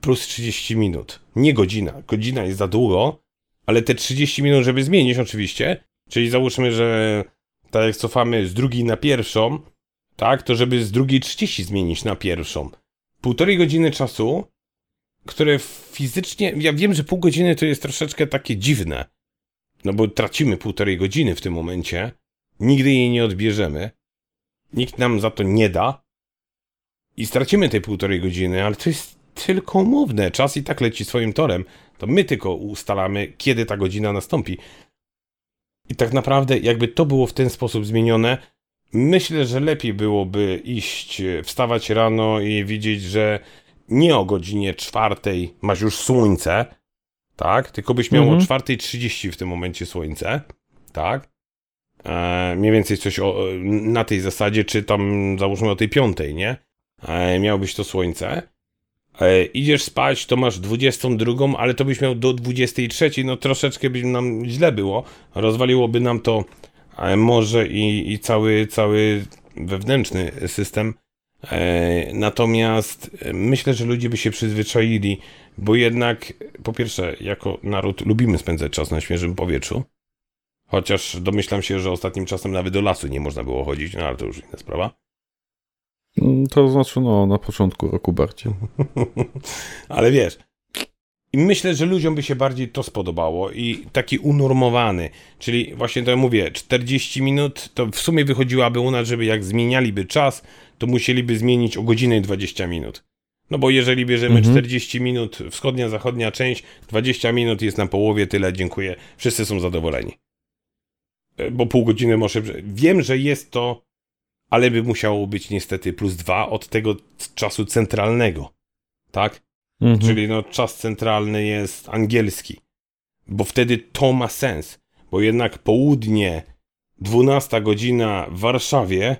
plus 30 minut, nie godzina, godzina jest za długo, ale te 30 minut, żeby zmienić oczywiście, czyli załóżmy, że tak jak cofamy z drugiej na pierwszą, tak, to żeby z drugiej 30 zmienić na pierwszą półtorej godziny czasu, które fizycznie. Ja wiem, że pół godziny to jest troszeczkę takie dziwne. No bo tracimy półtorej godziny w tym momencie. Nigdy jej nie odbierzemy. Nikt nam za to nie da. I stracimy te półtorej godziny, ale to jest tylko umowne. Czas i tak leci swoim torem. To my tylko ustalamy, kiedy ta godzina nastąpi. I tak naprawdę, jakby to było w ten sposób zmienione, Myślę, że lepiej byłoby iść, e, wstawać rano i widzieć, że nie o godzinie czwartej masz już słońce, tak? Tylko byś miał mhm. o 4.30 w tym momencie słońce, tak? E, mniej więcej coś o, na tej zasadzie, czy tam załóżmy o tej piątej, nie? E, miałbyś to słońce. E, idziesz spać, to masz 22, ale to byś miał do 23, no troszeczkę by nam źle było. Rozwaliłoby nam to może i, i cały, cały wewnętrzny system. E, natomiast myślę, że ludzie by się przyzwyczaili, bo jednak po pierwsze, jako naród lubimy spędzać czas na świeżym powietrzu. Chociaż domyślam się, że ostatnim czasem nawet do lasu nie można było chodzić, no ale to już inna sprawa. Mm, To znaczy, no, na początku roku bardziej. Ale wiesz, i myślę, że ludziom by się bardziej to spodobało i taki unormowany, czyli właśnie to ja mówię, 40 minut, to w sumie wychodziłaby u nas, żeby jak zmienialiby czas, to musieliby zmienić o godzinę i 20 minut. No bo jeżeli bierzemy Mhm. 40 minut, wschodnia, zachodnia część, 20 minut jest na połowie, tyle, dziękuję, wszyscy są zadowoleni. E, Bo pół godziny może... Wiem, że jest to, ale by musiało być niestety plus dwa od tego czasu centralnego, tak? Mhm. Czyli no, czas centralny jest angielski, bo wtedy to ma sens, bo jednak południe, 12 godzina w Warszawie,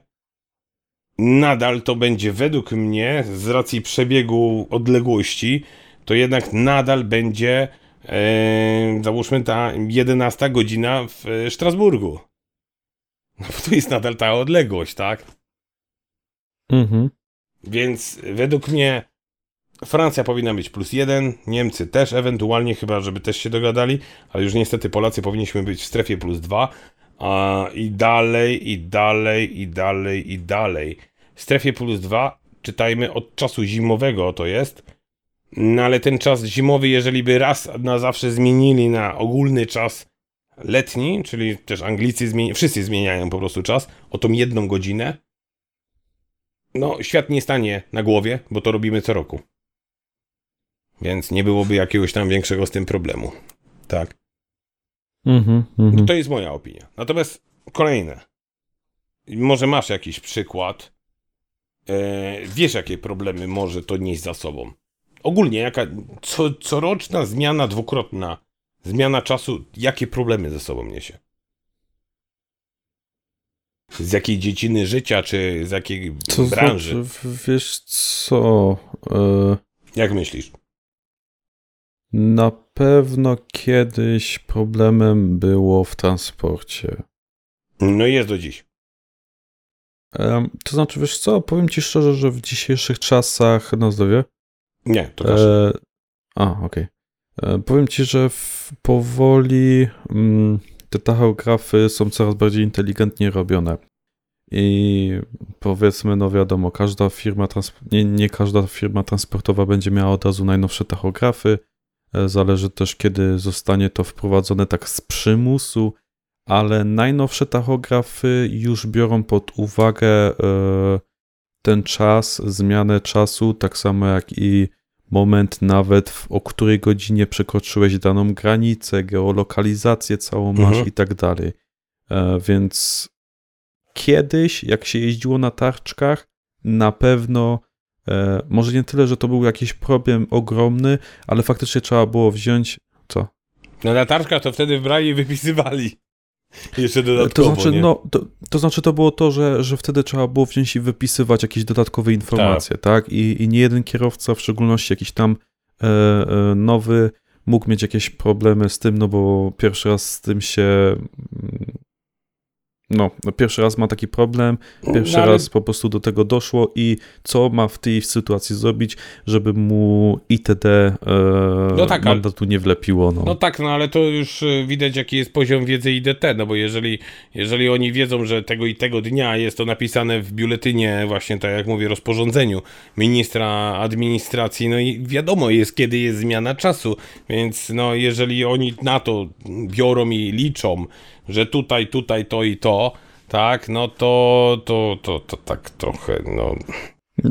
nadal to będzie według mnie, z racji przebiegu odległości, to jednak nadal będzie, e, załóżmy, ta 11 godzina w e, Strasburgu. No bo to jest nadal ta odległość, tak? Mhm. Więc według mnie Francja powinna być plus jeden, Niemcy też ewentualnie, chyba żeby też się dogadali, ale już niestety Polacy powinniśmy być w strefie plus dwa, a i dalej, i dalej, i dalej, i dalej. W strefie plus dwa czytajmy od czasu zimowego to jest, no ale ten czas zimowy, jeżeli by raz na zawsze zmienili na ogólny czas letni, czyli też Anglicy, zmieni- wszyscy zmieniają po prostu czas o tą jedną godzinę, no, świat nie stanie na głowie, bo to robimy co roku. Więc nie byłoby jakiegoś tam większego z tym problemu. Tak. Mhm. Mhm. To jest moja opinia. Natomiast kolejne. Może masz jakiś przykład. E, wiesz, jakie problemy może to nieść za sobą. Ogólnie, jaka co, coroczna zmiana, dwukrotna zmiana czasu, jakie problemy ze sobą niesie? Z jakiej dziedziny życia, czy z jakiej branży? znaczy, wiesz co, e, Jak myślisz? Na pewno kiedyś problemem było w transporcie. No jest do dziś. Em, To znaczy, wiesz co, powiem ci szczerze, że w dzisiejszych czasach, na zdrowie, Nie, to też. E, a, okej. E, Powiem ci, że powoli mm, te tachografy są coraz bardziej inteligentnie robione. I powiedzmy, no wiadomo, każda firma, nie, nie każda firma transportowa będzie miała od razu najnowsze tachografy. E, Zależy też, kiedy zostanie to wprowadzone tak z przymusu, ale najnowsze tachografy już biorą pod uwagę e, ten czas, zmianę czasu, tak samo jak i moment nawet, w, o której godzinie przekroczyłeś daną granicę, geolokalizację całą masz Mhm. i tak dalej. E, więc kiedyś, jak się jeździło na tarczkach, na pewno może nie tyle, że to był jakiś problem ogromny, ale faktycznie trzeba było wziąć. Co? Na latarkach to wtedy brali i wypisywali. Jeszcze To dodatkowo, znaczy, nie? no, to, to znaczy, to było to, że, że wtedy trzeba było wziąć i wypisywać jakieś dodatkowe informacje, tak? I, I nie jeden kierowca, w szczególności jakiś tam e, e, nowy, mógł mieć jakieś problemy z tym, no bo pierwszy raz z tym się. No, no pierwszy raz ma taki problem, pierwszy ale- raz po prostu do tego doszło i co ma w tej sytuacji zrobić, żeby mu ITD e, No tak, mandatu nie wlepiło. No. No tak, no ale to już y, widać, jaki jest poziom wiedzy IDT, no bo jeżeli, jeżeli oni wiedzą, że tego i tego dnia jest to napisane w biuletynie, właśnie tak jak mówię, rozporządzeniu ministra administracji, no i wiadomo jest, kiedy jest zmiana czasu, więc no jeżeli oni na to biorą i liczą, że tutaj, tutaj, to i to, tak, no to, to, to, to tak trochę, no...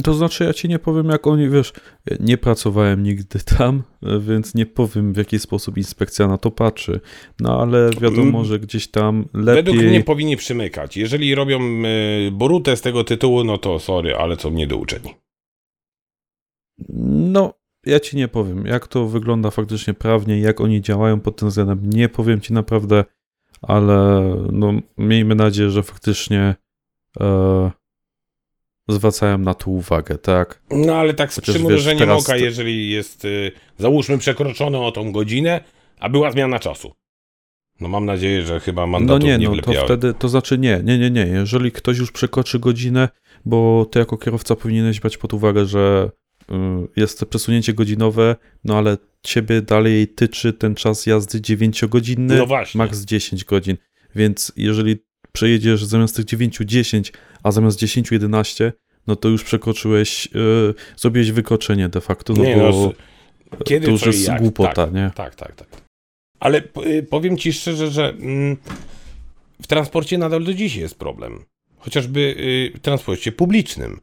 To znaczy, ja ci nie powiem, jak oni, wiesz, nie pracowałem nigdy tam, więc nie powiem, w jaki sposób inspekcja na to patrzy. No ale wiadomo, że gdzieś tam lepiej. Według mnie powinni przymykać. Jeżeli robią y, borutę z tego tytułu, no to sorry, ale są niedouczeni. No, ja ci nie powiem, jak to wygląda faktycznie prawnie, jak oni działają pod tym względem. Nie powiem ci naprawdę, ale no, miejmy nadzieję, że faktycznie e, zwracają na to uwagę, tak? No ale tak z Chociaż przymrużeniem wiesz, oka, to- jeżeli jest, y, załóżmy, przekroczone o tą godzinę, a była zmiana czasu. No mam nadzieję, że chyba No mandatów nie, nie no to wlepiały. wtedy, to znaczy nie, nie, nie, nie. Jeżeli ktoś już przekroczy godzinę, bo ty jako kierowca powinieneś brać pod uwagę, że jest to przesunięcie godzinowe, no ale ciebie dalej tyczy ten czas jazdy 9-godzinny, No właśnie. maks 10 godzin. Więc jeżeli przejedziesz zamiast tych 9 10, a zamiast 10 11, no to już przekroczyłeś, y, zrobiłeś wykroczenie de facto, no Nie, bo no, Kiedy, to już jest jak. głupota, tak, nie? Tak, tak, tak. Ale y, powiem ci szczerze, że mm, w transporcie nadal do dziś jest problem. Chociażby y, w transporcie publicznym.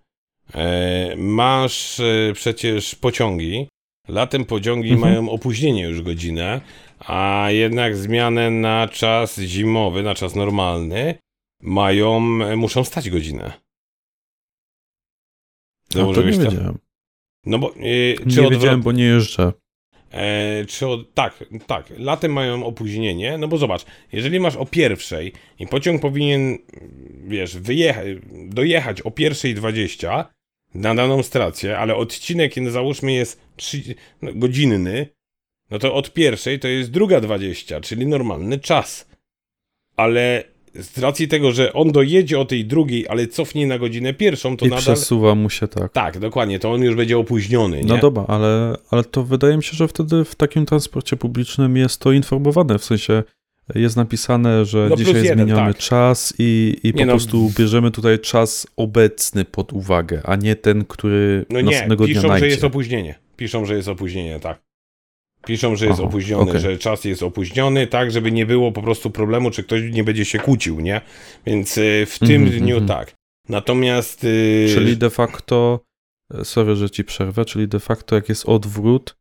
E, masz e, przecież pociągi. Latem pociągi Mhm. mają opóźnienie już godzinę, a jednak zmianę na czas zimowy, na czas normalny mają, e, muszą stać godzinę. A to Założyłeś nie to? wiedziałem. No bo czy Nie odwrot- wiedziałem, bo nie jeżdżę. E, czy o, tak, tak, latem mają opóźnienie, no bo zobacz, jeżeli masz o pierwszej i pociąg powinien, wiesz, wyjechać, dojechać o pierwszej 20 na daną stację, ale odcinek, no załóżmy, jest 3, no, godzinny, no to od pierwszej to jest druga 20, czyli normalny czas. Ale z racji tego, że on dojedzie o tej drugiej, ale cofnie na godzinę pierwszą, to I nadal... przesuwa mu się tak. Tak, dokładnie, to on już będzie opóźniony, nie? No dobra, ale, ale to wydaje mi się, że wtedy w takim transporcie publicznym jest to informowane, w sensie jest napisane, że No dzisiaj jeden, zmieniamy tak. czas i, i Nie po no, prostu bierzemy tutaj czas obecny pod uwagę, a nie ten, który No nie, następnego dnia piszą, że najdzie. jest opóźnienie. Piszą, że jest opóźnienie, tak. Piszą, że jest Aha, opóźniony, okej. że czas jest opóźniony, tak, żeby nie było po prostu problemu, czy ktoś nie będzie się kłócił, nie? Więc y, w tym Mhm, dniu mhm. tak. Natomiast. y, Czyli de facto, sorry, że ci przerwę, czyli de facto jak jest odwrót,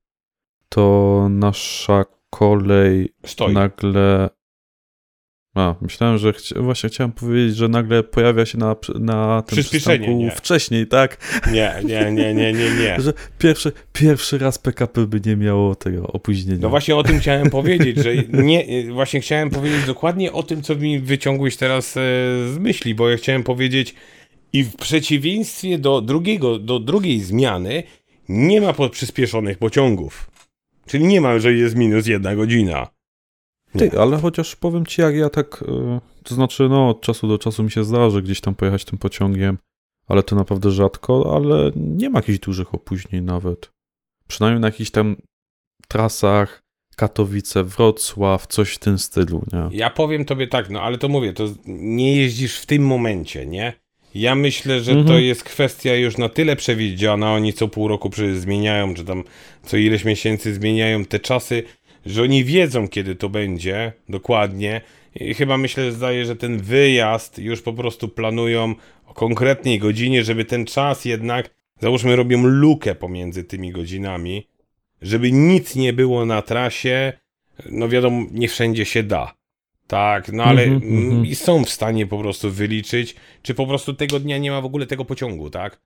to nasza kolej Stoi. nagle. A, myślałem, że chci... właśnie chciałem powiedzieć, że nagle pojawia się na, na tym przystanku nie. wcześniej, tak? Nie, nie, nie, nie, nie, nie. Że pierwszy, pierwszy raz PKP by nie miało tego opóźnienia. No właśnie o tym chciałem powiedzieć, że nie, właśnie chciałem powiedzieć dokładnie o tym, co mi wyciągłeś teraz e, z myśli, bo ja chciałem powiedzieć i w przeciwieństwie do drugiego, do drugiej zmiany nie ma przyspieszonych pociągów. Czyli nie ma, że jest minus jedna godzina. Ty, ale chociaż powiem ci, jak ja tak, e, to znaczy, no, od czasu do czasu mi się zdarzy gdzieś tam pojechać tym pociągiem, ale to naprawdę rzadko, ale nie ma jakichś dużych opóźnień nawet. Przynajmniej na jakichś tam trasach Katowice, Wrocław, coś w tym stylu, nie? Ja powiem tobie tak, no ale to mówię, to nie jeździsz w tym momencie, nie? Ja myślę, że to Mhm. jest kwestia już na tyle przewidziana, oni co pół roku zmieniają, czy tam co ileś miesięcy zmieniają te czasy, że oni wiedzą, kiedy to będzie, dokładnie. I chyba myślę, zdaje, że ten wyjazd już po prostu planują o konkretnej godzinie, żeby ten czas jednak, załóżmy, robią lukę pomiędzy tymi godzinami, żeby nic nie było na trasie, no wiadomo, nie wszędzie się da. Tak, no ale mm, mhm. i są w stanie po prostu wyliczyć, czy po prostu tego dnia nie ma w ogóle tego pociągu, tak?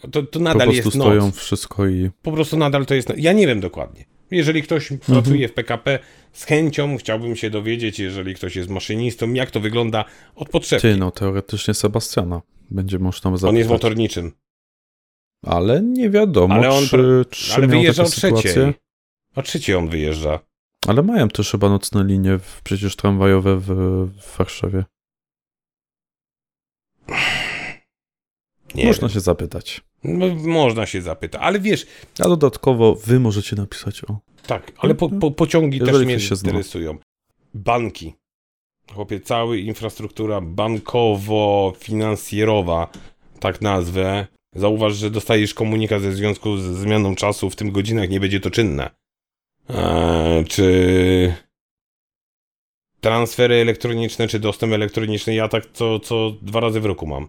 To, to Po nadal prostu jest stoją noc. wszystko i... Po prostu nadal to jest noc. Ja nie wiem dokładnie. Jeżeli ktoś Mhm. pracuje w PKP, z chęcią chciałbym się dowiedzieć, jeżeli ktoś jest maszynistą, jak to wygląda od potrzeby. Ty, no, teoretycznie Sebastiana będzie można zapytać. On jest motorniczym, Ale nie wiadomo, Ale on czy, czy ale wyjeżdża o trzeciej. O trzeciej on wyjeżdża. Ale mają też chyba nocne linie w, przecież tramwajowe w, w Warszawie. Nie Można wiem. się zapytać. No, można się zapytać, ale wiesz, A dodatkowo wy możecie napisać o. Tak, ale po, po, pociągi Jeżeli też mnie się zna. interesują. Banki. Chłopie, cała infrastruktura bankowo-finansjerowa, tak nazwę. Zauważ, że dostajesz komunikat ze związku ze zmianą czasu, w tym godzinach nie będzie to czynne. Eee, czy transfery elektroniczne, czy dostęp elektroniczny, ja tak co, co dwa razy w roku mam.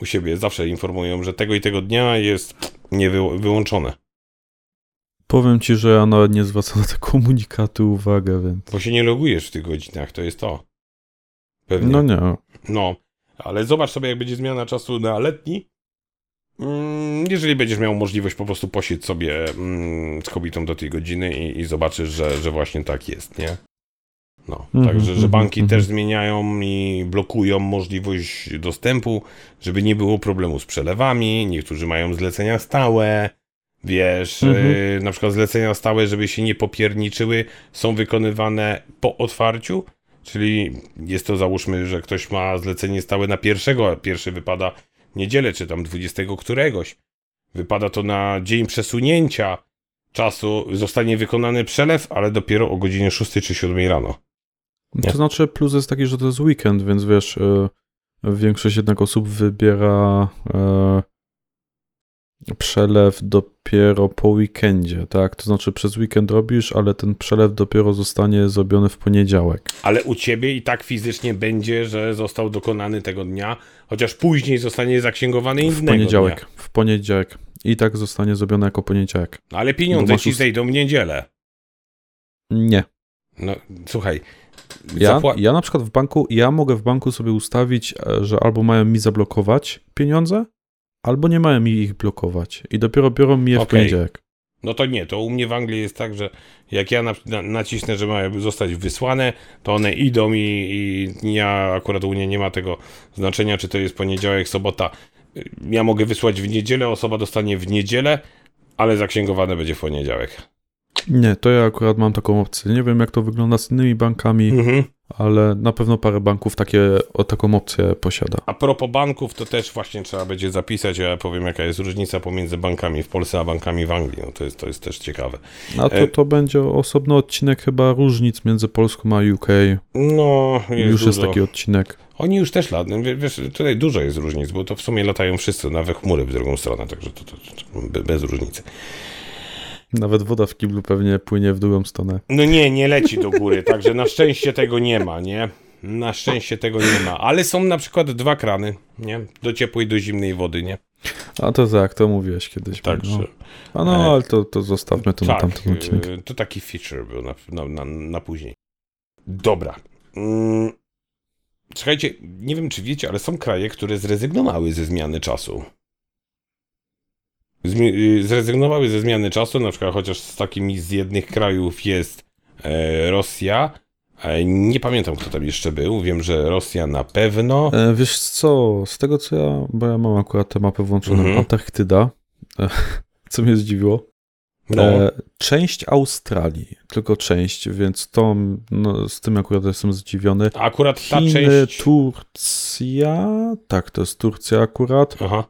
U siebie zawsze informują, że tego i tego dnia jest nie wy, wyłączone. Powiem ci, że ja nawet nie zwracam na te komunikaty uwagę, więc. Bo się nie logujesz w tych godzinach, to jest to. Pewnie. No nie. No, ale zobacz sobie, jak będzie zmiana czasu na letni. Mm, Jeżeli będziesz miał możliwość, po prostu posiedź sobie mm, z kobietą do tej godziny i, i zobaczysz, że, że właśnie tak jest, nie? No, Mhm, także, że mhm, banki mhm. też zmieniają i blokują możliwość dostępu, żeby nie było problemu z przelewami. Niektórzy mają zlecenia stałe, wiesz, Mhm. y, na przykład zlecenia stałe, żeby się nie popierniczyły, są wykonywane po otwarciu, czyli jest to załóżmy, że ktoś ma zlecenie stałe na pierwszego, a pierwszy wypada niedzielę, czy tam dwudziestego któregoś. Wypada to na dzień przesunięcia czasu, zostanie wykonany przelew, ale dopiero o godzinie 6 czy 7 rano. Nie. To znaczy plus jest taki, że to jest weekend, więc wiesz, e, większość jednak osób wybiera e, przelew dopiero po weekendzie, tak? To znaczy przez weekend robisz, ale ten przelew dopiero zostanie zrobiony w poniedziałek. Ale u ciebie i tak fizycznie będzie, że został dokonany tego dnia, chociaż później zostanie zaksięgowany innego W poniedziałek. Dnia. W poniedziałek. I tak zostanie zrobione jako poniedziałek. No, ale pieniądze masz ci zejdą w niedzielę. Nie. No słuchaj. Ja, zapła- ja na przykład w banku, ja mogę w banku sobie ustawić, e, że albo mają mi zablokować pieniądze, albo nie mają mi ich blokować. I dopiero biorą mi je w Okej. poniedziałek. No to nie, to u mnie w Anglii jest tak, że jak ja na, na, nacisnę, że mają zostać wysłane, to one idą i, i ja akurat u mnie nie ma tego znaczenia, czy to jest poniedziałek, sobota. Ja mogę wysłać w niedzielę, osoba dostanie w niedzielę, ale zaksięgowane będzie w poniedziałek. Nie, to ja akurat mam taką opcję. Nie wiem, jak to wygląda z innymi bankami, Mhm. ale na pewno parę banków takie, o taką opcję posiada. A propos banków, to też właśnie trzeba będzie zapisać, ja powiem jaka jest różnica pomiędzy bankami w Polsce a bankami w Anglii. No to jest, to jest też ciekawe. A to, E- to będzie osobny odcinek chyba różnic między Polską a UK. No, jest Już jest dużo. taki odcinek. Oni już też latają, wiesz, tutaj dużo jest różnic, bo to w sumie latają wszyscy, nawet chmury w drugą stronę, także to, to, to be- bez różnicy. Nawet woda w kiblu pewnie płynie w drugą stronę. No nie, nie leci do góry, także na szczęście tego nie ma, nie? Na szczęście tego nie ma, ale są na przykład dwa krany, nie? Do ciepłej, do zimnej wody, nie? A to tak, to mówiłeś kiedyś. Także, No. A no, e, ale to, to zostawmy to na tak, tamten odcinek. y, to taki feature był na, na, na, na później. Dobra. Mm, Słuchajcie, nie wiem czy wiecie, ale są kraje, które zrezygnowały ze zmiany czasu. Y, zrezygnowały ze zmiany czasu, na przykład chociaż z takimi z jednych krajów jest e, Rosja. E, nie pamiętam, kto tam jeszcze był. Wiem, że Rosja na pewno. E, wiesz co, z tego co ja, bo ja mam akurat tę mapę włączoną, Mhm. Antarktyda, co mnie zdziwiło, No, część Australii, tylko część, więc to, no, z tym akurat jestem zdziwiony. akurat ta Chiny, część. Turcja, tak, to jest Turcja akurat, Aha.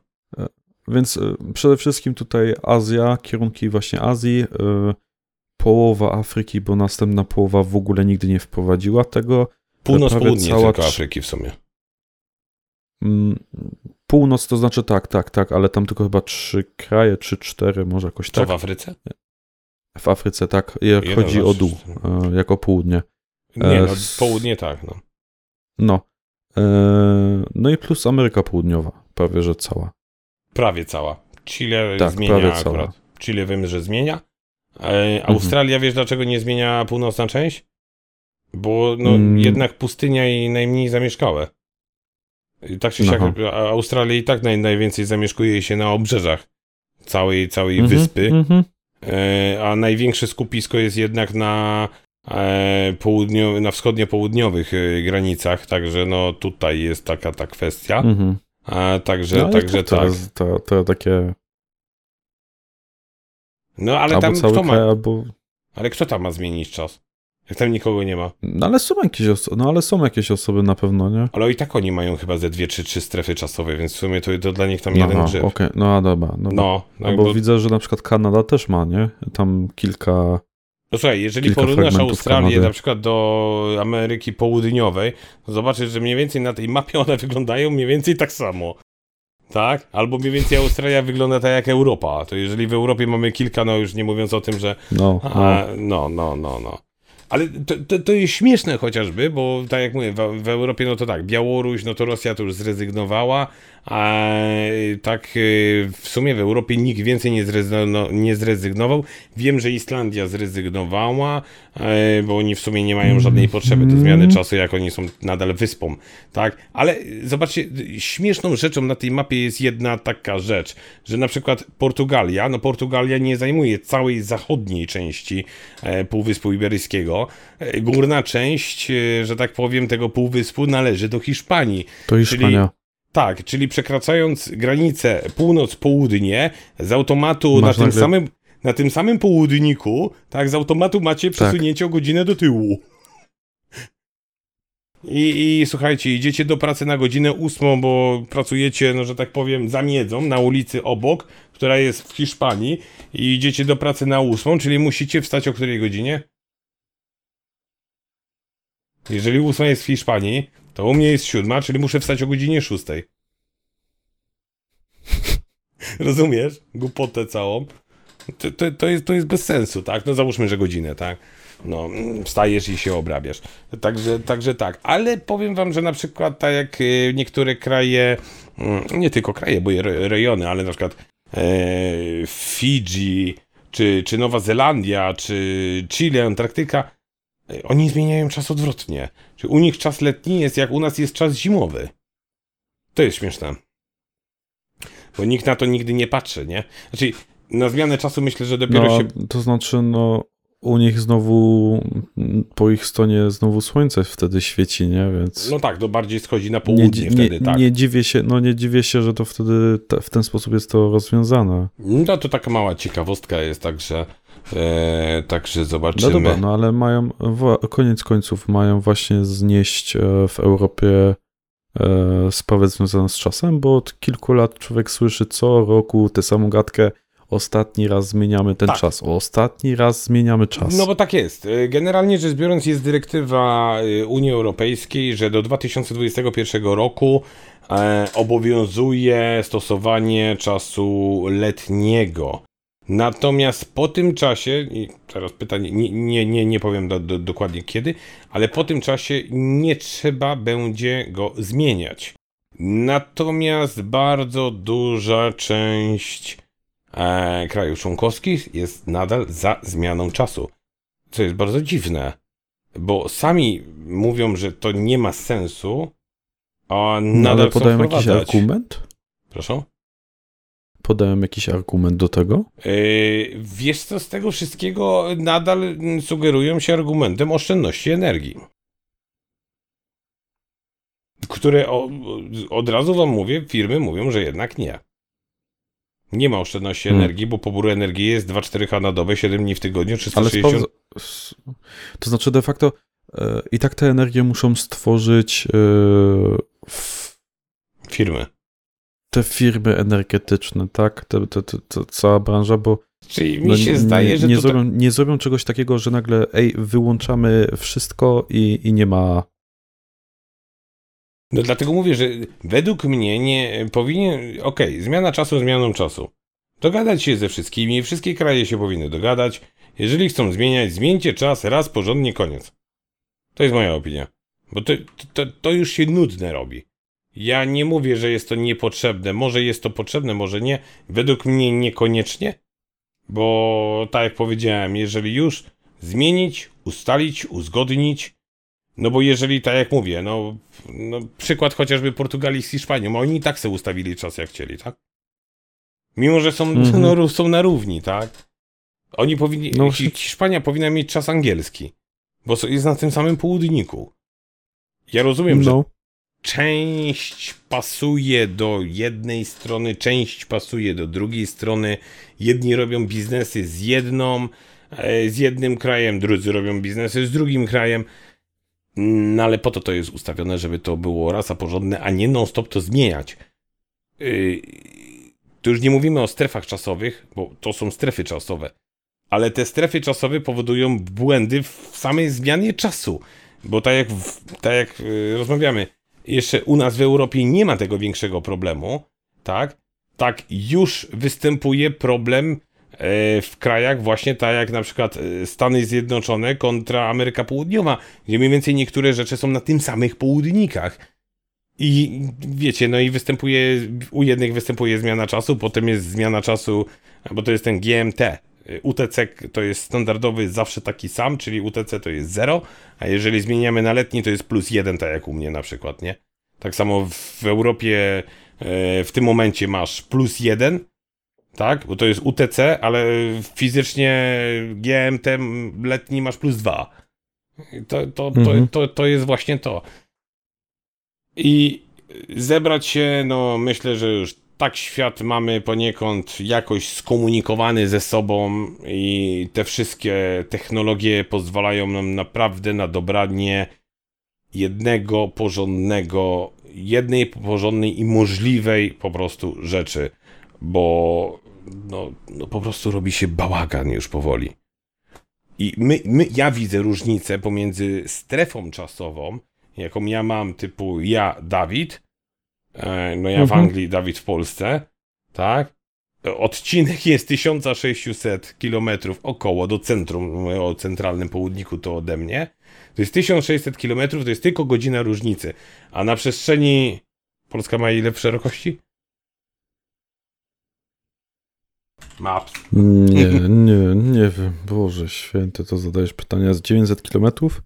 Więc e, przede wszystkim tutaj Azja, kierunki właśnie Azji, e, połowa Afryki, bo następna połowa w ogóle nigdy nie wprowadziła tego. Północ, prawie południe cała tylko Afryki w sumie. Mm, Północ to znaczy tak, tak, tak, ale tam tylko chyba trzy kraje, czy cztery, może jakoś Co tak. w Afryce? W Afryce tak, jak Jeden, chodzi o dół, e, jako południe. Nie, E, no, południe tak, no. No. E, No i plus Ameryka Południowa, prawie że cała. Prawie cała. Chile Tak, zmienia prawie cała. akurat. Chile wiem, że zmienia. E, Australia, wiesz dlaczego nie zmienia północna część? Bo no, Mm. jednak pustynia i najmniej zamieszkałe. I tak czy siak, Australia i tak naj, najwięcej zamieszkuje się na obrzeżach całej, całej Mhm, wyspy, mhm. e, a największe skupisko jest jednak na e, południo, na wschodnio-południowych e, granicach, także no tutaj jest taka ta kwestia. Mhm. A także, No, także to, tak. To, to takie No ale tam kto ma, albo... ale kto tam ma zmienić czas? Jak tam nikogo nie ma. No ale są jakieś osoby, no ale są jakieś osoby na pewno, nie? Ale i tak oni mają chyba ze dwie czy trzy strefy czasowe, więc w sumie to, to dla nich tam jeden Aha, grzyb. okej, no a dobra. dobra. No, No, no, bo bo, widzę, że na przykład Kanada też ma, nie? Tam kilka... no słuchaj, jeżeli kilka porównasz Australię Kanady. na przykład do Ameryki Południowej, to zobaczysz, że mniej więcej na tej mapie one wyglądają mniej więcej tak samo. Tak? Albo mniej więcej Australia wygląda tak jak Europa. To jeżeli w Europie mamy kilka, no już nie mówiąc o tym, że No, no. A, no, no, no, no. Ale to, to, to jest śmieszne chociażby, bo tak jak mówię, w, w Europie no to tak, Białoruś, no to Rosja to już zrezygnowała, a tak y, w sumie w Europie nikt więcej nie, zrezygno, nie zrezygnował. Wiem, że Islandia zrezygnowała, e, bo oni w sumie nie mają żadnej potrzeby do zmiany czasu, jak oni są nadal wyspą, tak? Ale zobaczcie, śmieszną rzeczą na tej mapie jest jedna taka rzecz, że na przykład Portugalia, no Portugalia nie zajmuje całej zachodniej części e, Półwyspu Iberyjskiego, e, górna część, e, że tak powiem, tego półwyspu należy do Hiszpanii. To Hiszpania. Tak, czyli przekraczając granicę północ-południe, z automatu Masz na tym, samym, na tym samym południku, tak, z automatu macie przesunięcie o godzinę do tyłu. I, I słuchajcie, idziecie do pracy na godzinę ósmą, bo pracujecie, no że tak powiem, za miedzą na ulicy obok, która jest w Hiszpanii i idziecie do pracy na ósmą, czyli musicie wstać o której godzinie? Jeżeli ósma jest w Hiszpanii, to u mnie jest siódma, czyli muszę wstać o godzinie szóstej. Rozumiesz? Głupotę całą. To, to, to, jest, to jest bez sensu, tak? No załóżmy, że godzinę, tak? No, wstajesz i się obrabiasz. Także, także tak. Ale powiem wam, że na przykład tak jak y, niektóre kraje, mm, nie tylko kraje, bo re- rejony, ale na przykład e, Fidżi, czy, czy Nowa Zelandia, czy Chile, Antarktyka, oni zmieniają czas odwrotnie. Czyli u nich czas letni jest jak u nas jest czas zimowy. To jest śmieszne. Bo nikt na to nigdy nie patrzy, nie? Znaczy, na zmianę czasu myślę, że dopiero No, się. to znaczy, no, u nich znowu, mm, po ich stronie znowu słońce wtedy świeci, nie? Więc No tak, to bardziej schodzi na nie, południe dzi- wtedy, nie, tak. nie dziwię się, no nie dziwię się, że to wtedy te, w ten sposób jest to rozwiązane. No to taka mała ciekawostka jest, także. E, także No zobaczymy. dobra, no ale mają, koniec końców mają właśnie znieść e, w Europie e, sprawę związaną z czasem, bo od kilku lat człowiek słyszy co roku tę samą gadkę, ostatni raz zmieniamy ten Tak. czas, ostatni raz zmieniamy czas. No bo tak jest. Generalnie rzecz biorąc, jest dyrektywa Unii Europejskiej, że do 2021 roku e, obowiązuje stosowanie czasu letniego. Natomiast po tym czasie, i teraz pytanie, nie, nie, nie, nie powiem do, do, dokładnie kiedy, ale po tym czasie nie trzeba będzie go zmieniać. Natomiast bardzo duża część e, krajów członkowskich jest nadal za zmianą czasu. Co jest bardzo dziwne, bo sami mówią, że to nie ma sensu, a No, nadal ale chcą podają jakiś argument? Proszę? Podają jakiś argument do tego? Yy, wiesz co, z tego wszystkiego nadal sugerują się argumentem oszczędności energii. Które o, od razu wam mówię, firmy mówią, że jednak nie. Nie ma oszczędności Hmm. energii, bo pobór energii jest 2-4H na dobę, 7 dni w tygodniu, Ale 360... sprawdza- s- to znaczy de facto e, i tak te energie muszą stworzyć e, w firmy. Te firmy energetyczne, tak? Te, te, te, te, cała branża, bo Czyli mi no, się nie, zdaje, że nie, to tak- zrobią, nie zrobią czegoś takiego, że nagle ej, wyłączamy wszystko i, i nie ma. No dlatego mówię, że według mnie nie powinien. Okej, zmiana czasu zmianą czasu. Dogadać się ze wszystkimi, wszystkie kraje się powinny dogadać. Jeżeli chcą zmieniać, zmieńcie czas raz porządnie, koniec. To jest moja opinia. Bo to, to, to już się nudne robi. Ja nie mówię, że jest to niepotrzebne. Może jest to potrzebne, może nie. Według mnie niekoniecznie. Bo tak jak powiedziałem, jeżeli już zmienić, ustalić, uzgodnić, no bo jeżeli, tak jak mówię, no, no przykład chociażby Portugalii z Hiszpanią, oni i tak sobie ustawili czas jak chcieli, tak? Mimo, że są, Mhm. no, są na równi, tak? Oni powinni, No, Hi- Hiszpania powinna mieć czas angielski, bo jest na tym samym południku. Ja rozumiem, że No, część pasuje do jednej strony, część pasuje do drugiej strony. Jedni robią biznesy z jedną, e, z jednym krajem, drudzy robią biznesy z drugim krajem. No ale po to to jest ustawione, żeby to było raz a porządne, a nie non-stop to zmieniać. Yy, Tu już nie mówimy o strefach czasowych, bo to są strefy czasowe. Ale te strefy czasowe powodują błędy w samej zmianie czasu. Bo tak jak, tak jak yy, rozmawiamy, jeszcze u nas w Europie nie ma tego większego problemu, tak? Tak już występuje problem e, w krajach właśnie tak jak na przykład e, Stany Zjednoczone kontra Ameryka Południowa, gdzie mniej więcej niektóre rzeczy są na tym samych południkach. I wiecie, no i występuje, u jednych występuje zmiana czasu, potem jest zmiana czasu, bo to jest ten GMT. UTC to jest standardowy, zawsze taki sam, czyli UTC to jest 0, a jeżeli zmieniamy na letni, to jest plus 1, tak jak u mnie na przykład, nie? Tak samo w Europie e, w tym momencie masz plus 1, tak? Bo to jest UTC, ale fizycznie GMT letni masz plus 2. To, to, Mhm. to, to, to jest właśnie to. I zebrać się, no myślę, że już tak świat mamy poniekąd jakoś skomunikowany ze sobą i te wszystkie technologie pozwalają nam naprawdę na dobranie jednego porządnego, jednej porządnej i możliwej po prostu rzeczy, bo no, no po prostu robi się bałagan już powoli. I my, my, ja widzę różnicę pomiędzy strefą czasową, jaką ja mam, typu ja, Dawid, no ja w Mhm. Anglii, Dawid w Polsce, tak? Odcinek jest 1600 km około do centrum, o centralnym południku to ode mnie. To jest 1600 km, to jest tylko godzina różnicy. A na przestrzeni. Polska ma ile w szerokości? Maps. Nie, nie, nie wiem. Boże święty, to zadajesz pytania z 900 kilometrów?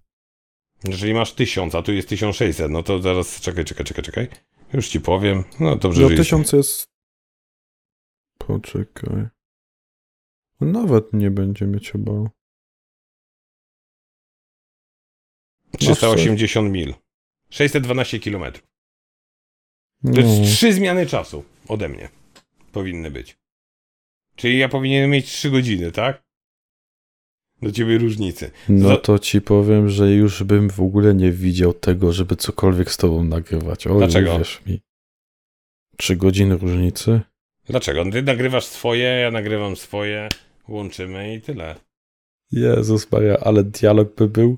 Jeżeli masz 1000, a tu jest 1600, no to zaraz czekaj, czekaj, czekaj, czekaj. Już ci powiem. No dobrze, No że. 1000 jest... Poczekaj. Nawet nie będzie mieć chyba. 380 mil. 612 km. To No, jest trzy zmiany czasu ode mnie. Powinny być. Czyli ja powinienem mieć 3 godziny, tak? Do ciebie różnicy. no to ci powiem, że już bym w ogóle nie widział tego, żeby cokolwiek z tobą nagrywać. Oj, Dlaczego? Wiesz mi. Trzy godziny różnicy? Dlaczego? Ty nagrywasz swoje, ja nagrywam swoje, łączymy i tyle. Jezus Maria, ale dialog by był.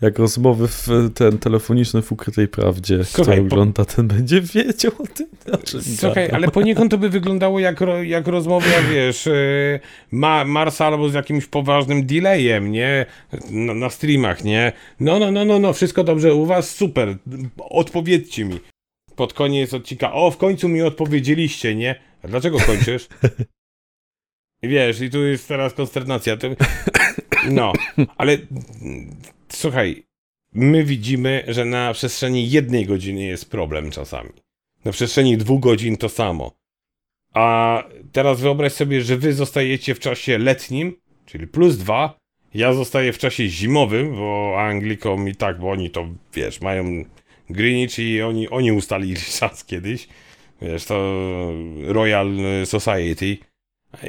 Jak rozmowy w ten telefoniczny w ukrytej prawdzie. Słuchaj, Kto po- ogląda, ten będzie wiedział o tym. o czym Słuchaj, ale poniekąd to by wyglądało jak, jak rozmowa, wiesz, yy, ma, Marsa albo z jakimś poważnym delayem, nie? Na, na streamach, nie? No, no, no, no, no, wszystko dobrze u was? Super. Odpowiedzcie mi. Pod koniec odcinka. O, w końcu mi odpowiedzieliście, nie? A dlaczego kończysz? Wiesz, i tu jest teraz konsternacja. No, ale słuchaj, my widzimy, że na przestrzeni jednej godziny jest problem czasami. Na przestrzeni dwóch godzin to samo. A teraz wyobraź sobie, że wy zostajecie w czasie letnim, czyli plus dwa. Ja zostaję w czasie zimowym, bo Anglikom i tak, bo oni to, wiesz, mają Greenwich i oni, oni ustalili czas kiedyś. Wiesz, to Royal Society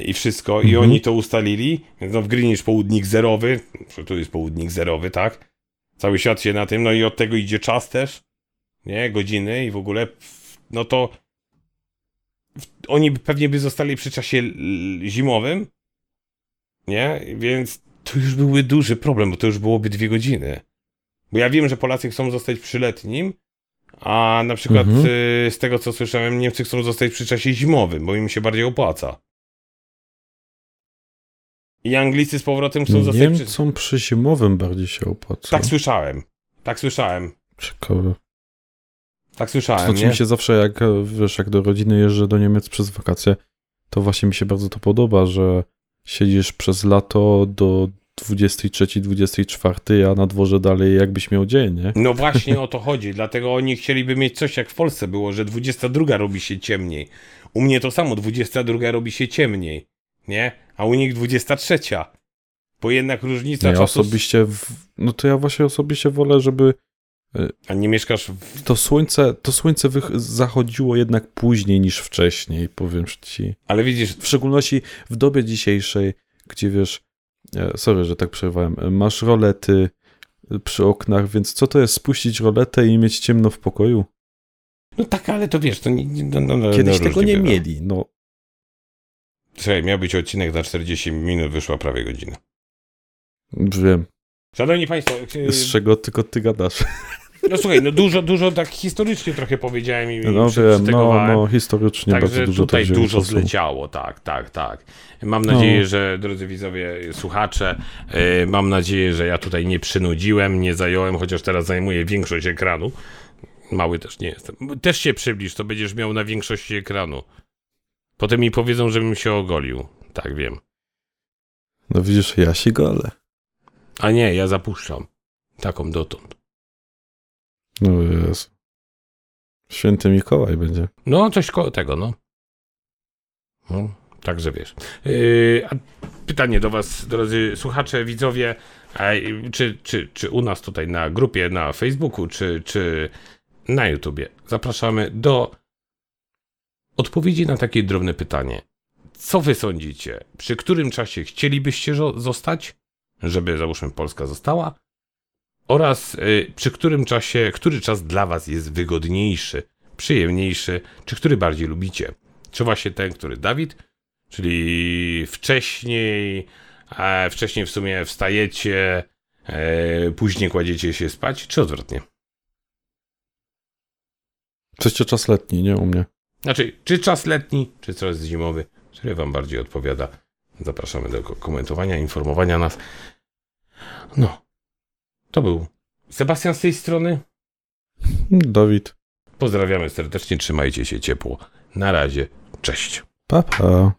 i wszystko. I Mhm. oni to ustalili. No w Greenwich południk zerowy, tu jest południk zerowy, tak? Cały świat się na tym, no i od tego idzie czas też, nie? Godziny i w ogóle, no to oni pewnie by zostali przy czasie zimowym, nie? Więc to już byłby duży problem, bo to już byłoby dwie godziny. Bo ja wiem, że Polacy chcą zostać przy letnim, a na przykład Mhm. y, z tego co słyszałem, Niemcy chcą zostać przy czasie zimowym, bo im się bardziej opłaca. I Anglicy z powrotem chcą zostać. Niemcom przy zimowym bardziej się opłaca. Tak słyszałem. Tak słyszałem. Ciekawe. Tak słyszałem, znaczy nie? mi się zawsze, jak wiesz, jak do rodziny jeżdżę do Niemiec przez wakacje, to właśnie mi się bardzo to podoba, że siedzisz przez lato do 23, 24, a na dworze dalej jakbyś miał dzień, nie? No właśnie o to chodzi, dlatego oni chcieliby mieć coś jak w Polsce było, że 22 robi się ciemniej. U mnie to samo, 22 robi się ciemniej, nie? A u nich 23. Bo jednak różnica Ja czasu... osobiście, w, no to ja właśnie osobiście wolę, żeby A nie mieszkasz w... to słońce, to słońce wych- zachodziło jednak później niż wcześniej, powiem ci. Ale widzisz, W szczególności w dobie dzisiejszej, gdzie wiesz, e, sorry, że tak przerwałem, e, masz rolety e, przy oknach, więc co to jest spuścić roletę i mieć ciemno w pokoju? no tak, ale to wiesz, to nie... No, no, no, Kiedyś no, tego nie bywa. mieli, no. Słuchaj, miał być odcinek na 40 minut, wyszła prawie godzina. Wiem, Szanowni Państwo, yy, z czego tylko ty gadasz. no słuchaj, no dużo, dużo tak historycznie trochę powiedziałem i No wiem, no, no historycznie bardzo Także dużo tutaj dużo czasu. zleciało, tak, tak, tak. Mam No. nadzieję, że drodzy widzowie, słuchacze, yy, mam nadzieję, że ja tutaj nie przynudziłem, nie zająłem, chociaż teraz zajmuję większość ekranu. Mały też nie jestem. Też się przybliż, to będziesz miał na większości ekranu. Potem mi powiedzą, żebym się ogolił. Tak, wiem. No widzisz, ja się golę. A nie, ja zapuszczam. Taką dotąd. No Jezu. Święty Mikołaj będzie. No, coś koło tego, no. no. Także wiesz. Yy, a pytanie do Was, drodzy słuchacze, widzowie, czy, czy, czy u nas tutaj na grupie, na Facebooku, czy, czy na YouTubie. Zapraszamy do odpowiedzi na takie drobne pytanie. Co Wy sądzicie? Przy którym czasie chcielibyście zostać, żeby załóżmy Polska została? Oraz y, przy którym czasie, który czas dla Was jest wygodniejszy, przyjemniejszy, czy który bardziej lubicie? Czy właśnie ten, który Dawid, czyli wcześniej, e, wcześniej w sumie wstajecie, e, później kładziecie się spać, czy odwrotnie? Coś czas letni, nie u mnie. Znaczy, czy czas letni, czy czas zimowy, który Wam bardziej odpowiada? Zapraszamy do ko- komentowania, informowania nas. No, to był Sebastian z tej strony. Dawid. Pozdrawiamy serdecznie, trzymajcie się ciepło. Na razie, cześć. Pa, pa.